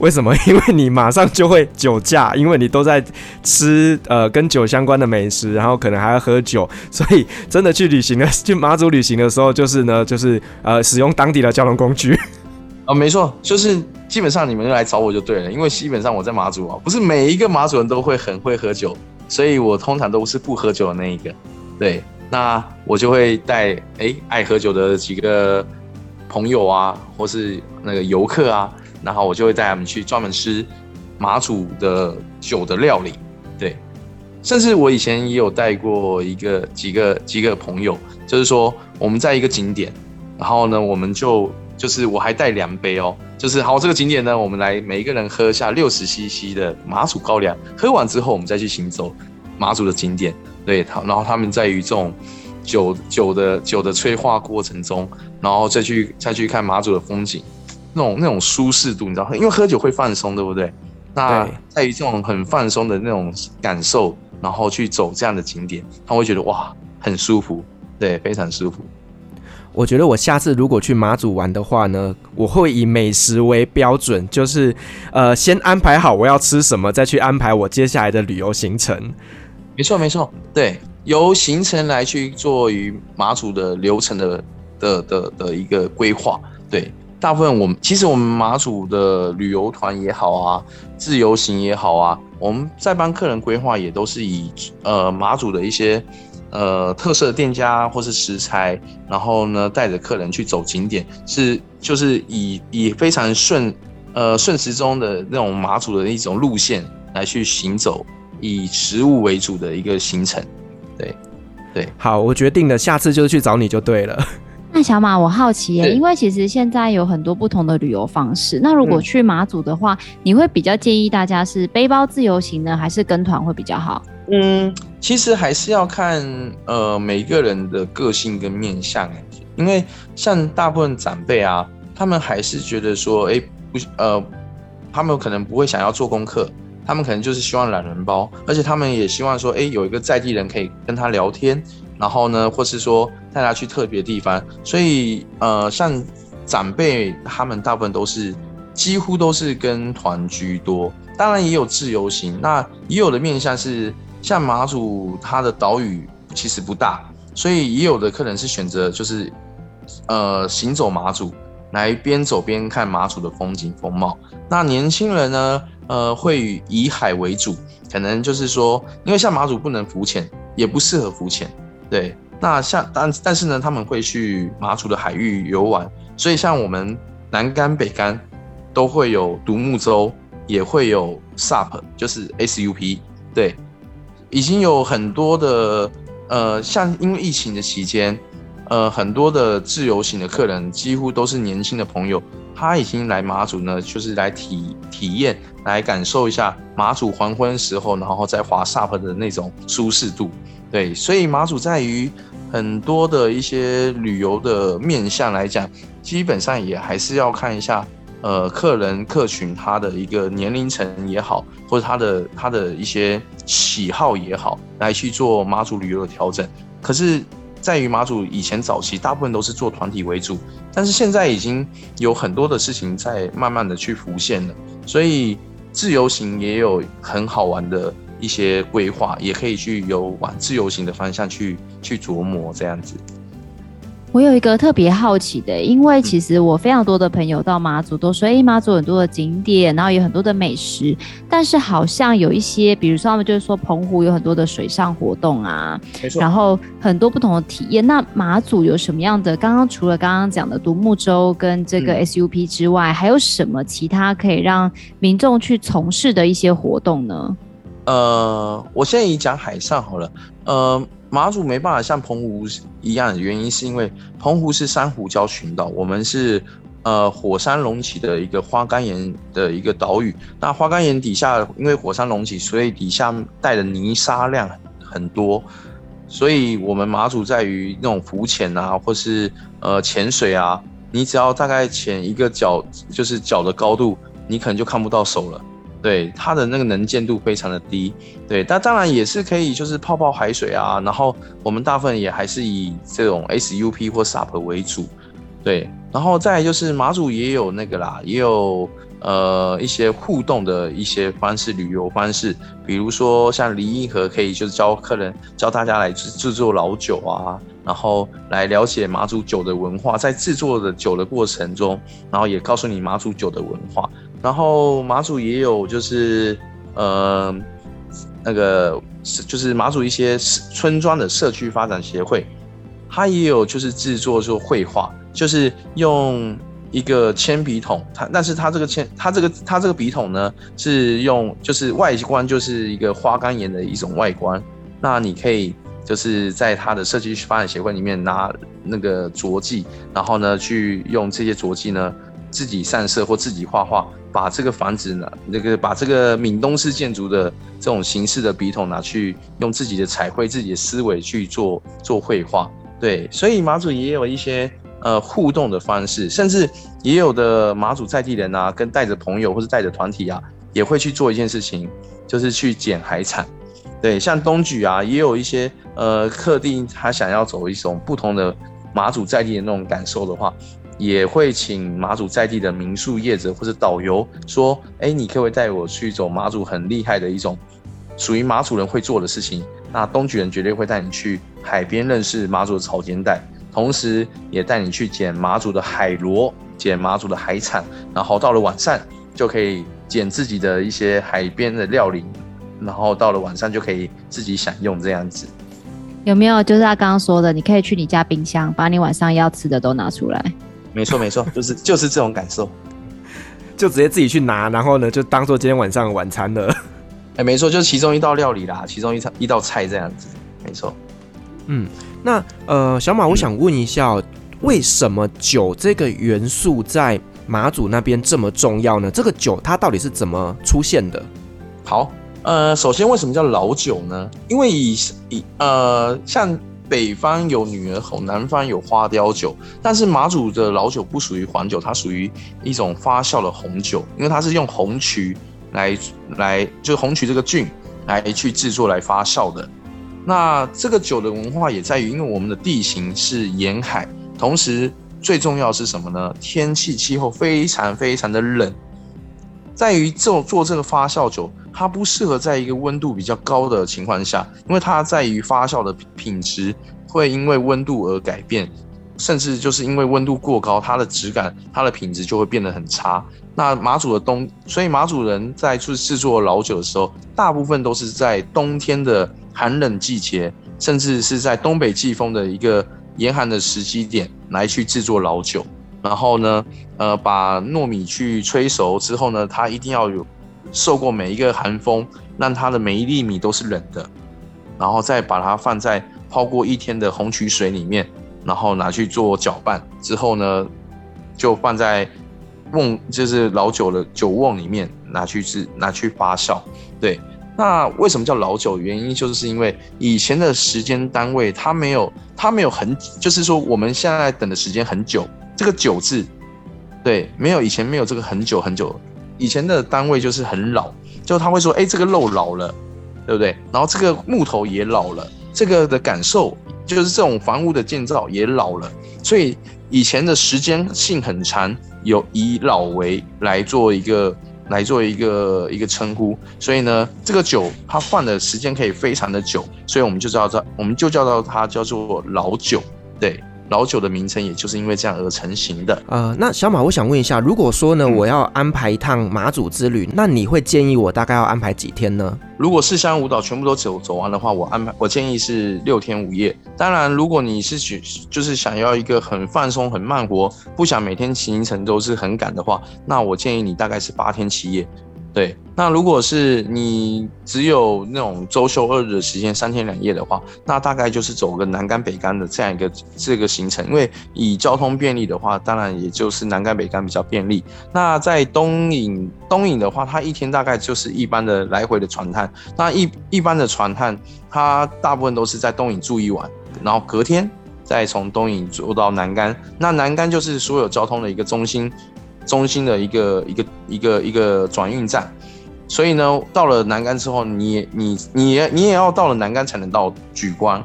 S2: 为什么？因为你马上就会酒驾，因为你都在吃呃跟酒相关的美食，然后可能还要喝酒，所以真的去旅行的 去马祖旅行的时候，就是呢，就是呃使用当地的交通工具。
S4: 啊、哦，没错，就是基本上你们就来找我就对了，因为基本上我在马祖啊，不是每一个马祖人都会很会喝酒，所以我通常都是不喝酒的那一个。对，那我就会带哎爱喝酒的几个朋友啊，或是那个游客啊。然后我就会带他们去专门吃马祖的酒的料理，对，甚至我以前也有带过一个几个几个朋友，就是说我们在一个景点，然后呢，我们就就是我还带两杯哦，就是好这个景点呢，我们来每一个人喝下六十 CC 的马祖高粱，喝完之后我们再去行走马祖的景点，对，然后他们在于这种酒酒的酒的催化过程中，然后再去再去看马祖的风景。那种那种舒适度，你知道，因为喝酒会放松，对不对？那在于这种很放松的那种感受，然后去走这样的景点，他会觉得哇，很舒服，对，非常舒服。
S2: 我觉得我下次如果去马祖玩的话呢，我会以美食为标准，就是呃，先安排好我要吃什么，再去安排我接下来的旅游行程。
S4: 没错，没错，对，由行程来去做于马祖的流程的的的的一个规划，对。大部分我们其实我们马祖的旅游团也好啊，自由行也好啊，我们在帮客人规划也都是以呃马祖的一些呃特色的店家或是食材，然后呢带着客人去走景点，是就是以以非常顺呃顺时钟的那种马祖的一种路线来去行走，以食物为主的一个行程。对对，
S2: 好，我决定了，下次就去找你就对了。
S3: 那小马，我好奇耶，因为其实现在有很多不同的旅游方式。那如果去马祖的话，嗯，你会比较建议大家是背包自由行呢，还是跟团会比较好？
S4: 嗯，其实还是要看呃每个人的个性跟面相。因为像大部分长辈啊，他们还是觉得说，哎，不，呃，他们可能不会想要做功课，他们可能就是希望懒人包，而且他们也希望说，哎，有一个在地人可以跟他聊天。然后呢，或是说带他去特别地方，所以呃，像长辈他们大部分都是几乎都是跟团居多，当然也有自由行。那也有的面向是像马祖，它的岛屿其实不大，所以也有的客人是选择就是呃行走马祖，来边走边看马祖的风景风貌。那年轻人呢，呃，会以海为主，可能就是说，因为像马祖不能浮潜，也不适合浮潜。对，那像但但是呢，他们会去马祖的海域游玩，所以像我们南竿北竿都会有独木舟，也会有 SUP，就是 SUP。对，已经有很多的呃，像因为疫情的期间，呃，很多的自由行的客人几乎都是年轻的朋友，他已经来马祖呢，就是来体体验，来感受一下马祖黄昏时候，然后再滑 SUP 的那种舒适度。对，所以马祖在于很多的一些旅游的面向来讲，基本上也还是要看一下，呃，客人客群他的一个年龄层也好，或者他的他的一些喜好也好，来去做马祖旅游的调整。可是。在于马祖以前早期大部分都是做团体为主，但是现在已经有很多的事情在慢慢的去浮现了，所以自由行也有很好玩的一些规划，也可以去有往自由行的方向去去琢磨这样子。
S3: 我有一个特别好奇的，因为其实我非常多的朋友到马祖都说，哎，马祖很多的景点，然后有很多的美食，但是好像有一些，比如说他们就是说澎湖有很多的水上活动啊，然后很多不同的体验。那马祖有什么样的？刚刚除了刚刚讲的独木舟跟这个 SUP 之外，嗯，还有什么其他可以让民众去从事的一些活动呢？
S4: 呃，我现在已讲海上好了，呃。马祖没办法像澎湖一样的原因，是因为澎湖是珊瑚礁群岛，我们是呃火山隆起的一个花岗岩的一个岛屿。那花岗岩底下，因为火山隆起，所以底下带的泥沙量很多，所以我们马祖在于那种浮潜啊，或是呃潜水啊，你只要大概潜一个脚，就是脚的高度，你可能就看不到手了。对，它的那个能见度非常的低，对，但当然也是可以，就是泡泡海水啊。然后我们大部分也还是以这种 SUP 或 SUP 为主，对。然后再来就是马祖也有那个啦，也有呃一些互动的一些方式，旅游方式，比如说像黎荫河可以就是教客人教大家来制制作老酒啊，然后来了解马祖酒的文化，在制作的酒的过程中，然后也告诉你马祖酒的文化。然后马祖也有就是，呃，那个就是马祖一些村庄的社区发展协会，它也有就是制作说绘画，就是用一个铅笔筒，它但是它这个铅它这个它这个笔筒呢是用就是外观就是一个花岗岩的一种外观，那你可以就是在它的社区发展协会里面拿那个着剂，然后呢去用这些着剂呢自己上色或自己画画。把这个房子呢，那个把这个闽东式建筑的这种形式的笔筒拿去，用自己的彩绘、自己的思维去做做绘画。对，所以马祖也有一些呃互动的方式，甚至也有的马祖在地人啊，跟带着朋友或者带着团体啊，也会去做一件事情，就是去捡海产。对，像东莒啊，也有一些呃客地他想要走一种不同的马祖在地的那种感受的话。也会请马祖在地的民宿业者或者导游说：“哎，你可不可以带我去走马祖很厉害的一种属于马祖人会做的事情？那东莒人绝对会带你去海边认识马祖的潮间带，同时也带你去捡马祖的海螺，捡马祖的海产，然后到了晚上就可以捡自己的一些海边的料理，然后到了晚上就可以自己享用这样子。
S3: 有没有就是他刚刚说的，你可以去你家冰箱，把你晚上要吃的都拿出来。”
S4: 没错没错，就是就是这种感受，
S2: 就直接自己去拿，然后呢，就当做今天晚上的晚餐了。
S4: 哎，没错，就是其中一道料理啦，其中一道一道菜这样子，没错。
S2: 嗯，那呃，小马，我想问一下，嗯、为什么酒这个元素在马祖那边这么重要呢？这个酒它到底是怎么出现的？
S4: 好，呃，首先为什么叫老酒呢？因为以以呃像。北方有女儿红，南方有花雕酒，但是马祖的老酒不属于黄酒，它属于一种发酵的红酒，因为它是用红曲来来，就红曲这个菌来去制作来发酵的。那这个酒的文化也在于，因为我们的地形是沿海，同时最重要是什么呢？天气气候非常非常的冷，在于做做这个发酵酒。它不适合在一个温度比较高的情况下，因为它在于发酵的品质会因为温度而改变，甚至就是因为温度过高，它的质感、它的品质就会变得很差。那马祖的冬，所以马祖人在制制作老酒的时候，大部分都是在冬天的寒冷季节，甚至是在东北季风的一个严寒的时机点来去制作老酒。然后呢，呃，把糯米去催熟之后呢，它一定要有。受过每一个寒风，让它的每一粒米都是冷的，然后再把它放在泡过一天的红曲水里面，然后拿去做搅拌之后呢，就放在瓮，就是老酒的酒瓮里面拿去制拿去发酵。对，那为什么叫老酒？原因就是因为以前的时间单位它没有它没有很，就是说我们现在等的时间很久，这个酒字，对，没有以前没有这个很久很久，以前的单位就是很老，就他会说，哎，这个肉老了，对不对？然后这个木头也老了，这个的感受。就是这种房屋的建造也老了，所以以前的时间性很长，有以老为来做一个来做一个一个称呼，所以呢，这个酒它放的时间可以非常的久，所以我们就叫它，我们就叫到它叫做老酒，对。老酒的名称也就是因为这样而成型的。
S2: 呃，那小马，我想问一下，如果说呢，我要安排一趟马祖之旅，那你会建议我大概要安排几天呢？
S4: 如果四乡五岛全部都走走完的话，我安排我建议是六天五夜。当然，如果你是去就是想要一个很放松、很慢活，不想每天行程都是很赶的话，那我建议你大概是八天七夜。对，那如果是你只有那种周休二日的时间，三天两夜的话，那大概就是走个南竿北竿的这样一个这个行程。因为以交通便利的话，当然也就是南竿北竿比较便利。那在东引东引的话，它一天大概就是一般的来回的船探。那一一般的船探，它大部分都是在东引住一晚，然后隔天再从东引坐到南竿。那南竿就是所有交通的一个中心。中心的一个一个一个一个转运站，所以呢，到了南竿之后，你你你也你也要到了南竿才能到莒光，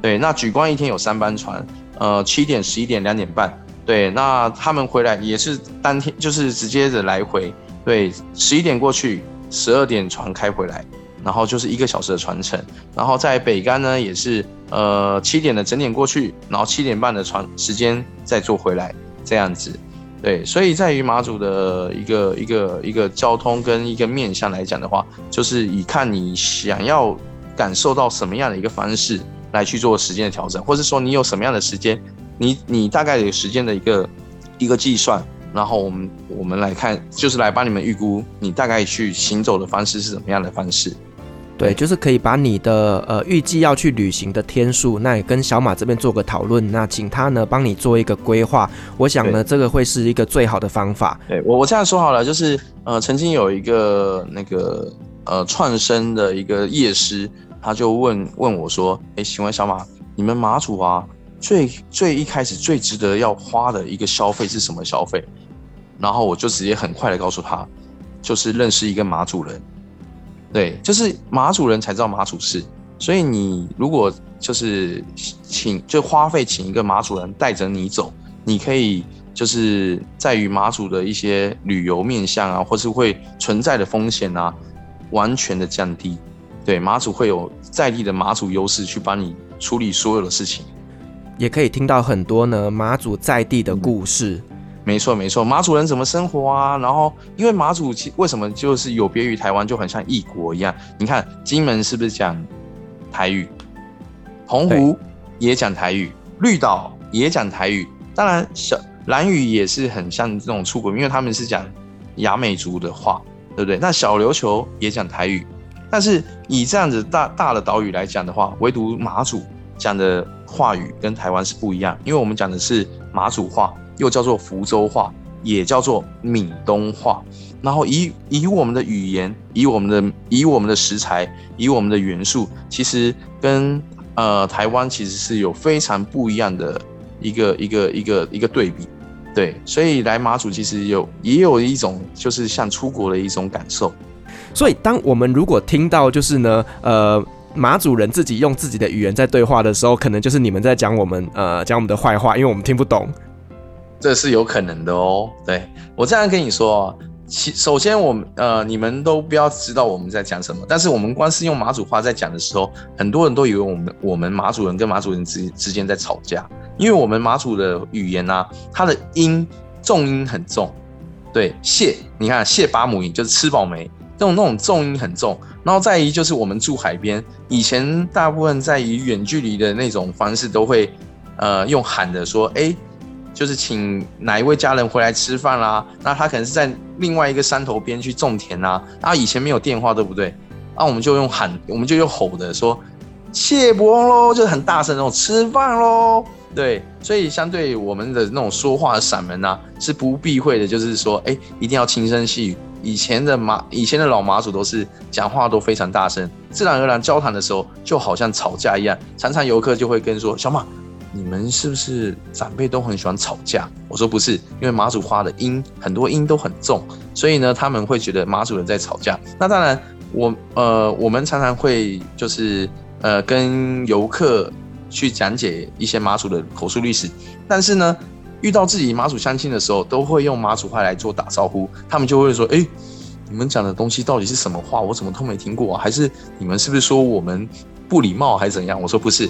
S4: 对，那莒光一天有三班船，呃，七点、十一点、两点半，对，那他们回来也是当天就是直接的来回，对，十一点过去，十二点船开回来，然后就是一个小时的船程，然后在北竿呢也是呃七点的整点过去，然后七点半的船时间再坐回来，这样子。对，所以在于马祖的一个一个一个交通跟一个面向来讲的话，就是以看你想要感受到什么样的一个方式来去做时间的调整，或者说你有什么样的时间，你你大概有时间的一个一个计算，然后我们我们来看，就是来帮你们预估你大概去行走的方式是什么样的方式。
S2: 对，就是可以把你的呃预计要去旅行的天数，那也跟小马这边做个讨论，那请他呢帮你做一个规划。我想呢，这个会是一个最好的方法。
S4: 对，我我这样说好了，就是呃，曾经有一个那个呃创生的一个业师，他就问问我说：“哎，请问小马，你们马祖啊，最最一开始最值得要花的一个消费是什么消费？”然后我就直接很快的告诉他，就是认识一个马祖人。对，就是马主人才知道马主事，所以你如果就是请就花费请一个马主人带着你走，你可以就是在于马主的一些旅游面向啊，或是会存在的风险啊，完全的降低。对，马主会有在地的马主优势去帮你处理所有的事情，
S2: 也可以听到很多呢马主在地的故事。嗯
S4: 没错没错，马祖人怎么生活啊？然后，因为马祖其为什么就是有别于台湾，就很像异国一样。你看金门是不是讲台语？澎湖也讲台语，绿岛也讲台语。当然，小兰屿也是很像这种出国，因为他们是讲雅美族的话，对不对？那小琉球也讲台语，但是以这样子大大的岛屿来讲的话，唯独马祖讲的话语跟台湾是不一样，因为我们讲的是马祖话。又叫做福州话，也叫做闽东话。然后以以我们的语言，以我们的以我们的食材，以我们的元素，其实跟呃台湾其实是有非常不一样的一个一个一个一个对比。对，所以来马祖其实有也有一种就是像出国的一种感受。
S2: 所以当我们如果听到就是呢，呃马祖人自己用自己的语言在对话的时候，可能就是你们在讲我们呃讲我们的坏话，因为我们听不懂。
S4: 这是有可能的哦。对，我这样跟你说，其首先我们呃，你们都不要知道我们在讲什么。但是我们光是用马祖话在讲的时候，很多人都以为我们我们马祖人跟马祖人之之间在吵架，因为我们马祖的语言啊，它的音重音很重。对，谢，你看谢把母音就是吃饱没，那种那种重音很重。然后再一就是我们住海边，以前大部分在以远距离的那种方式都会呃用喊的说，哎。就是请哪一位家人回来吃饭啦？那他可能是在另外一个山头边去种田啊。那，以前没有电话，对不对？那我们就用喊，我们就用吼的说“谢伯喽”，就是很大声那种“吃饭喽”。对，所以相对我们的那种说话的散门啊，是不避讳的，就是说，哎，一定要轻声细语。以前的马，以前的老马祖都是讲话都非常大声，自然而然交谈的时候就好像吵架一样。常常游客就会跟说：“小马，你们是不是长辈都很喜欢吵架？”我说：“不是，因为马祖话的音很多音都很重，所以呢，他们会觉得马祖人在吵架。那当然，我呃，我们常常会就是呃，跟游客。去讲解一些马祖的口述历史，但是呢，遇到自己马祖乡亲的时候，都会用马祖话来做打招呼。他们就会说：“哎，你们讲的东西到底是什么话？我怎么都没听过？还是你们是不是说我们不礼貌，还是怎样？”我说：“不是，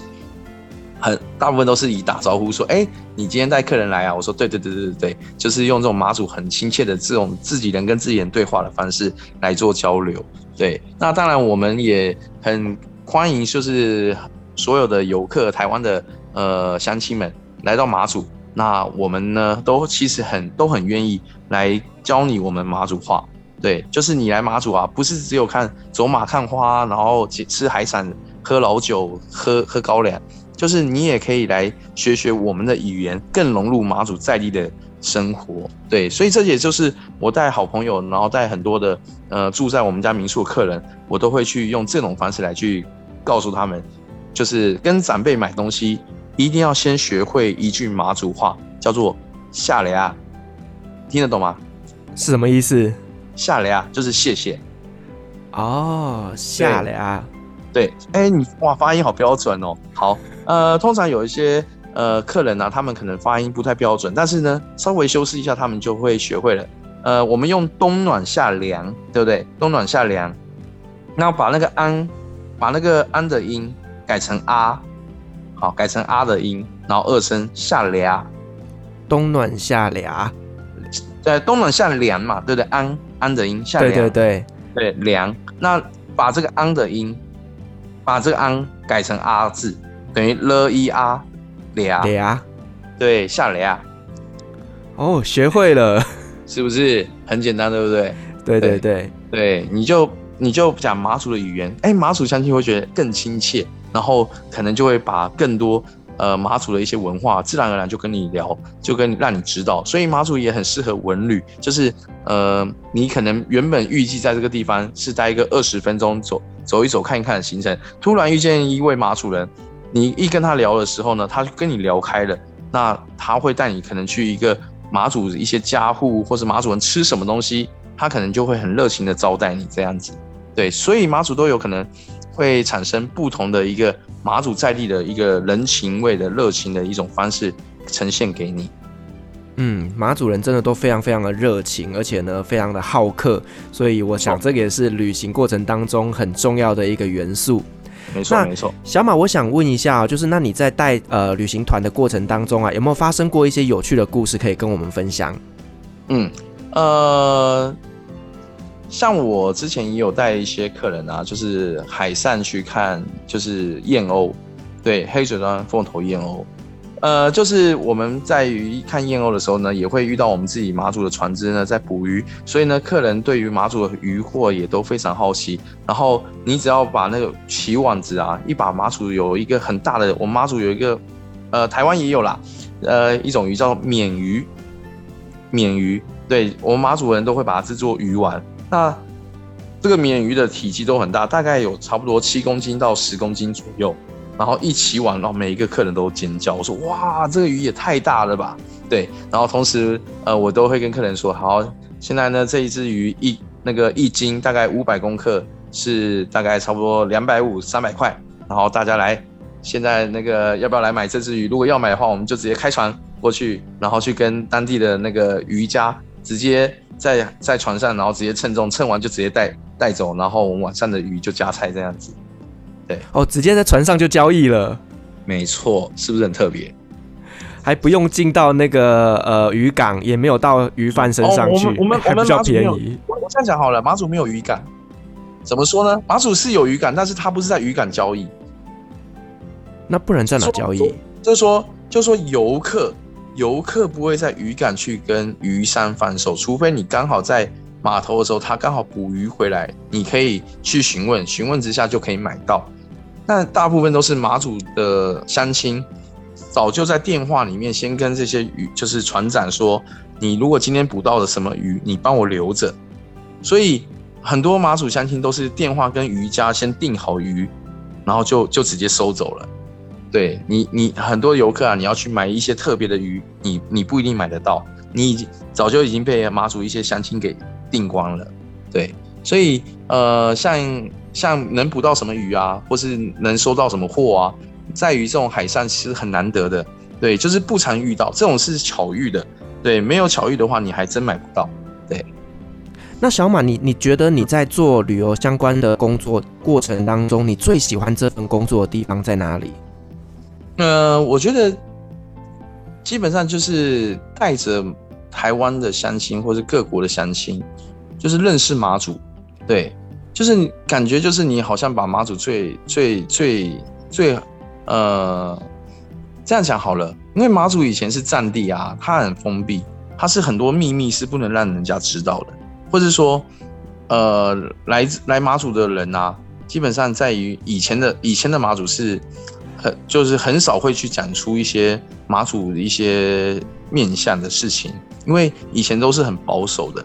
S4: 很大部分都是以打招呼说：‘哎，你今天带客人来啊？’我说：‘对对对对对对，就是用这种马祖很亲切的这种自己人跟自己人对话的方式来做交流。’对，那当然我们也很欢迎，就是。”所有的游客，台湾的呃乡亲们来到马祖，那我们呢都其实很都很愿意来教你我们马祖话。对，就是你来马祖啊，不是只有看走马看花，然后吃海产、喝老酒、喝喝高粱，就是你也可以来学学我们的语言，更融入马祖在地的生活。对，所以这也就是我带好朋友，然后带很多的呃住在我们家民宿的客人，我都会去用这种方式来去告诉他们。就是跟长辈买东西，一定要先学会一句马祖话，叫做“下来啊”，听得懂吗？
S2: 是什么意思？“
S4: 下来啊”就是谢谢。
S2: 哦，下来啊。
S4: 对，哎、欸，你哇，发音好标准哦。好，呃，通常有一些呃客人呢、啊，他们可能发音不太标准，但是呢，稍微修饰一下，他们就会学会了。呃，我们用冬暖夏凉，对不对？冬暖夏凉，那把那个安，把那个安的音。改成啊，好，改成啊的音，然后二声夏凉，
S2: 冬暖夏凉，
S4: 对，冬暖夏凉嘛，对不对？安安的音，夏凉，
S2: 对对对
S4: 对，凉。那把这个安的音，把这个昂改成阿字，等于了一阿俩
S2: 俩，
S4: 对，下俩。
S2: 哦，学会了，
S4: 是不是很简单，对不对？
S2: 对对对
S4: 对，你就你就讲马祖的语言，哎，马祖相信会觉得更亲切。然后可能就会把更多呃马祖的一些文化，自然而然就跟你聊，就跟让你知道。所以马祖也很适合文旅，就是呃你可能原本预计在这个地方是待一个二十分钟走走一走看一看的行程，突然遇见一位马祖人，你一跟他聊的时候呢，他就跟你聊开了，那他会带你可能去一个马祖一些家户或是马祖人吃什么东西，他可能就会很热情的招待你这样子。对，所以马祖都有可能。会产生不同的一个马祖在地的一个人情味的热情的一种方式呈现给你。
S2: 嗯，马祖人真的都非常非常的热情，而且呢非常的好客，所以我想这个也是旅行过程当中很重要的一个元素。
S4: 没错没错。
S2: 小马，我想问一下，就是那你在带呃旅行团的过程当中啊，有没有发生过一些有趣的故事可以跟我们分享？
S4: 嗯，呃。像我之前也有带一些客人啊，就是海上去看，就是燕鸥，对，黑水端凤头燕鸥，呃，就是我们在于看燕鸥的时候呢，也会遇到我们自己马祖的船只呢在捕鱼，所以呢，客人对于马祖的渔获也都非常好奇。然后你只要把那个起网子啊，一把马祖有一个很大的，我们马祖有一个，呃，台湾也有啦，呃，一种鱼叫鲶鱼，鲶鱼，对，我们马祖人都会把它制作鱼丸。那这个鲶鱼的体积都很大，大概有差不多七公斤到十公斤左右。然后一起网，然后每一个客人都尖叫，我说：“哇，这个鱼也太大了吧！”对，然后同时，呃，我都会跟客人说：“好，现在呢，这一只鱼一那个一斤大概五百公克，是大概差不多两百五三百块。然后大家来，现在那个要不要来买这只鱼？如果要买的话，我们就直接开船过去，然后去跟当地的那个渔家直接。”在在船上，然后直接称重，称完就直接带带走，然后我们晚上的鱼就加菜这样子。对，
S2: 哦，直接在船上就交易了。
S4: 没错，是不是很特别？
S2: 还不用进到那个呃渔港，也没有到鱼贩身上去，
S4: 哦、我们我们
S2: 还比较便宜。
S4: 我这样讲好了，马祖没有渔港，怎么说呢？马祖是有渔港，但是他不是在渔港交易。
S2: 那不然在哪交易？
S4: 就是说，就是说游客。游客不会在渔港去跟鱼商贩售，除非你刚好在码头的时候，他刚好捕鱼回来，你可以去询问，询问之下就可以买到。那大部分都是马祖的乡亲，早就在电话里面先跟这些鱼，就是船长说，你如果今天捕到了什么鱼，你帮我留着。所以很多马祖乡亲都是电话跟渔家先订好鱼，然后就就直接收走了。对你，你很多游客啊，你要去买一些特别的鱼，你你不一定买得到，你已经早就已经被马祖一些乡亲给订光了。对，所以呃，像像能捕到什么鱼啊，或是能收到什么货啊，在于这种海上其实很难得的。对，就是不常遇到，这种是巧遇的。对，没有巧遇的话，你还真买不到。对。
S2: 那小马，你你觉得你在做旅游相关的工作过程当中，你最喜欢这份工作的地方在哪里？
S4: 呃，我觉得基本上就是带着台湾的乡亲或是各国的乡亲，就是认识马祖，对，就是感觉就是你好像把马祖最最最最呃这样讲好了，因为马祖以前是战地啊，它很封闭，它是很多秘密是不能让人家知道的。或者说，呃，来来马祖的人啊，基本上在于以前的以前的马祖是就是很少会去讲出一些马祖的一些面向的事情，因为以前都是很保守的。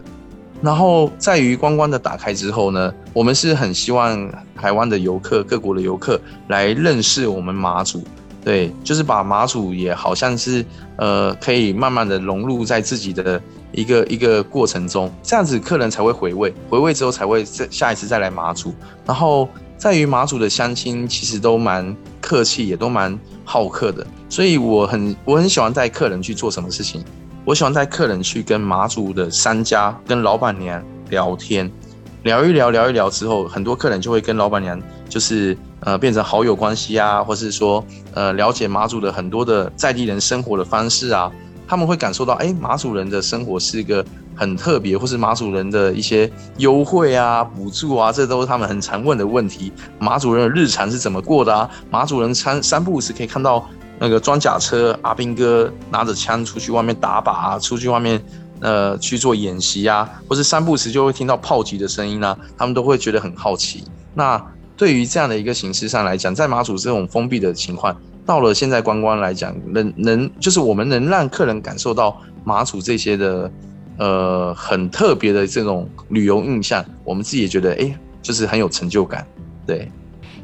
S4: 然后在于观光的打开之后呢，我们是很希望台湾的游客、各国的游客来认识我们马祖。对，就是把马祖也好像是呃，可以慢慢的融入在自己的一个一个过程中，这样子客人才会回味，回味之后才会再下一次再来马祖。然后在于马祖的乡亲其实都蛮客气，也都蛮好客的，所以我很我很喜欢带客人去做什么事情，我喜欢带客人去跟马祖的商家跟老板娘聊天。聊一聊，聊一聊之后，很多客人就会跟老板娘就是呃变成好友关系啊，或是说呃了解马祖的很多的在地人生活的方式啊，他们会感受到哎马祖人的生活是一个很特别，或是马主人的一些优惠啊、补助啊，这都是他们很常问的问题。马主人的日常是怎么过的啊？马主人三三不五时可以看到那个装甲车，阿兵哥拿着枪出去外面打靶啊，出去外面。呃，去做演习啊，或是三不时就会听到炮击的声音啊，他们都会觉得很好奇。那对于这样的一个形式上来讲，在马祖这种封闭的情况，到了现在观光来讲，能能就是我们能让客人感受到马祖这些的呃很特别的这种旅游印象，我们自己也觉得哎、欸，就是很有成就感。对，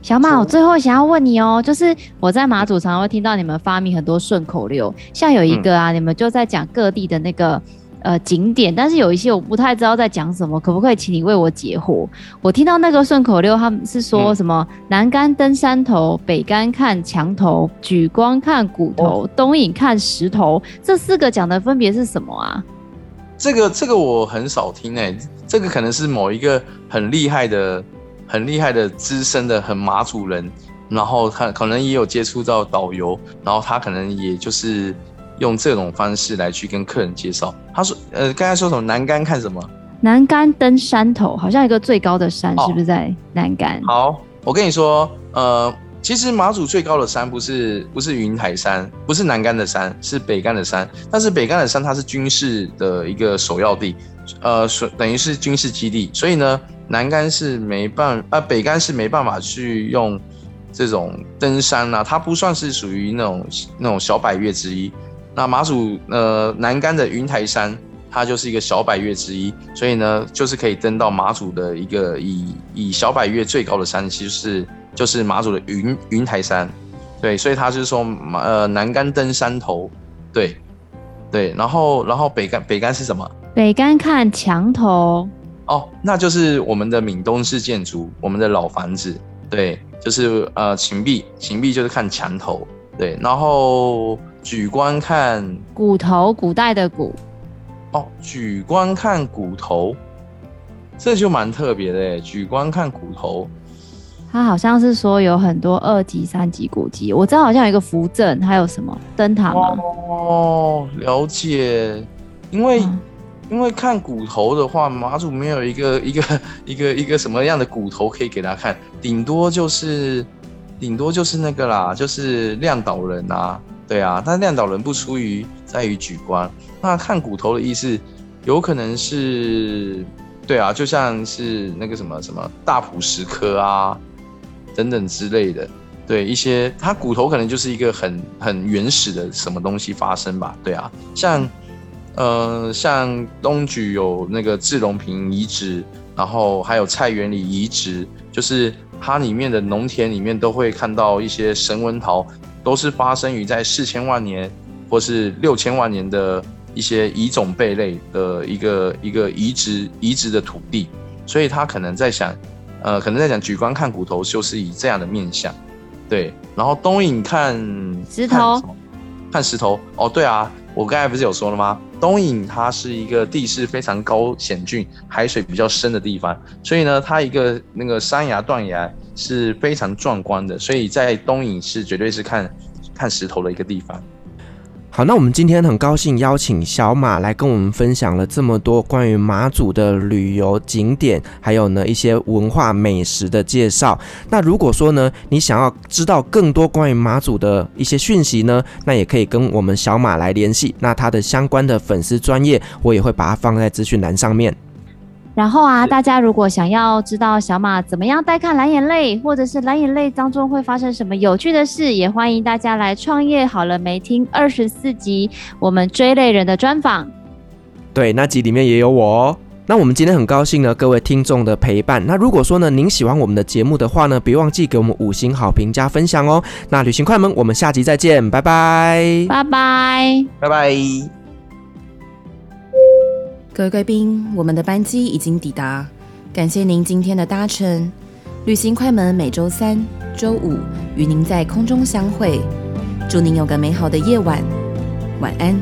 S3: 小马，我最后想要问你哦，就是我在马祖常常会听到你们发明很多顺口溜，像有一个啊，嗯、你们就在讲各地的那个。呃，景点，但是有一些我不太知道在讲什么，可不可以请你为我解惑？我听到那个顺口溜，他们是说什么？嗯、南竿登山头，北竿看墙头，举光看骨头，哦、东引看石头。这四个讲的分别是什么啊？
S4: 这个这个我很少听诶、欸，这个可能是某一个很厉害的、很厉害的资深的很马主人，然后他可能也有接触到导游，然后他可能也就是。用这种方式来去跟客人介绍。他说：“呃，刚才说什么？南竿看什么？
S3: 南竿登山头，好像一个最高的山，哦、是不是在南竿？”
S4: 好，我跟你说，呃，其实马祖最高的山不是不是云台山，不是南竿的山，是北竿的山。但是北竿的山它是军事的一个首要地，呃，等于是军事基地，所以呢，南竿是没办，呃，北竿是没办法去用这种登山啊，它不算是属于那种那种小百岳之一。那马祖呃南竿的云台山，它就是一个小百岳之一，所以呢，就是可以登到马祖的一个以以小百岳最高的山，其实是就是马祖的云云台山，对，所以他就是说马呃南竿登山头，对对，然后然后北竿北竿是什么？
S3: 北竿看墙头，
S4: 哦，那就是我们的闽东式建筑，我们的老房子，对，就是呃秦壁，秦壁就是看墙头，对，然后。举光看
S3: 骨头，古代的骨。
S4: 哦，举光看骨头，这就蛮特别的。莒光看骨头，
S3: 它好像是说有很多二级、三级古迹。我知道好像有一个福镇，还有什么灯塔吗？
S4: 哦，了解。因为、嗯、因为看骨头的话，马祖没有一个 一个一个一个什么样的骨头可以给他看，顶多就是顶多就是那个啦，就是亮岛人啊。对啊，但亮岛人不出于在于举光，那看骨头的意思，有可能是，对啊，就像是那个什么什么大埔石刻啊等等之类的，对一些它骨头可能就是一个很很原始的什么东西发生吧，对啊，像呃像东莒有那个志龙坪遗址，然后还有菜园里遗址，就是它里面的农田里面都会看到一些神纹陶，都是发生于在四千万年或是六千万年的一些遗种贝类的一个一个移植移植的土地，所以他可能在想，呃，可能在讲举光看骨头就是以这样的面相。对，然后东影看
S3: 石头，
S4: 看，看石头哦，对啊，我刚才不是有说了吗？东引它是一个地势非常高险峻、海水比较深的地方，所以呢，它一个那个山崖断崖是非常壮观的，所以在东引是绝对是看看石头的一个地方。
S2: 好，那我们今天很高兴邀请小马来跟我们分享了这么多关于马祖的旅游景点，还有呢一些文化美食的介绍。那如果说呢，你想要知道更多关于马祖的一些讯息呢，那也可以跟我们小马来联系。那他的相关的粉丝专业，我也会把它放在资讯栏上面。
S3: 然后啊，大家如果想要知道小马怎么样带看蓝眼泪，或者是蓝眼泪当中会发生什么有趣的事，也欢迎大家来创业好了没听二十四集我们追泪人的专访。
S2: 对，那集里面也有我哦。那我们今天很高兴呢，各位听众的陪伴。那如果说呢，您喜欢我们的节目的话呢，别忘记给我们五星好评加分享哦。那旅行快门，我们下集再见，拜拜，
S3: 拜拜，
S4: 拜拜。
S1: 各位贵宾，我们的班机已经抵达，感谢您今天的搭乘。旅行快门每周三、周五与您在空中相会，祝您有个美好的夜晚，晚安。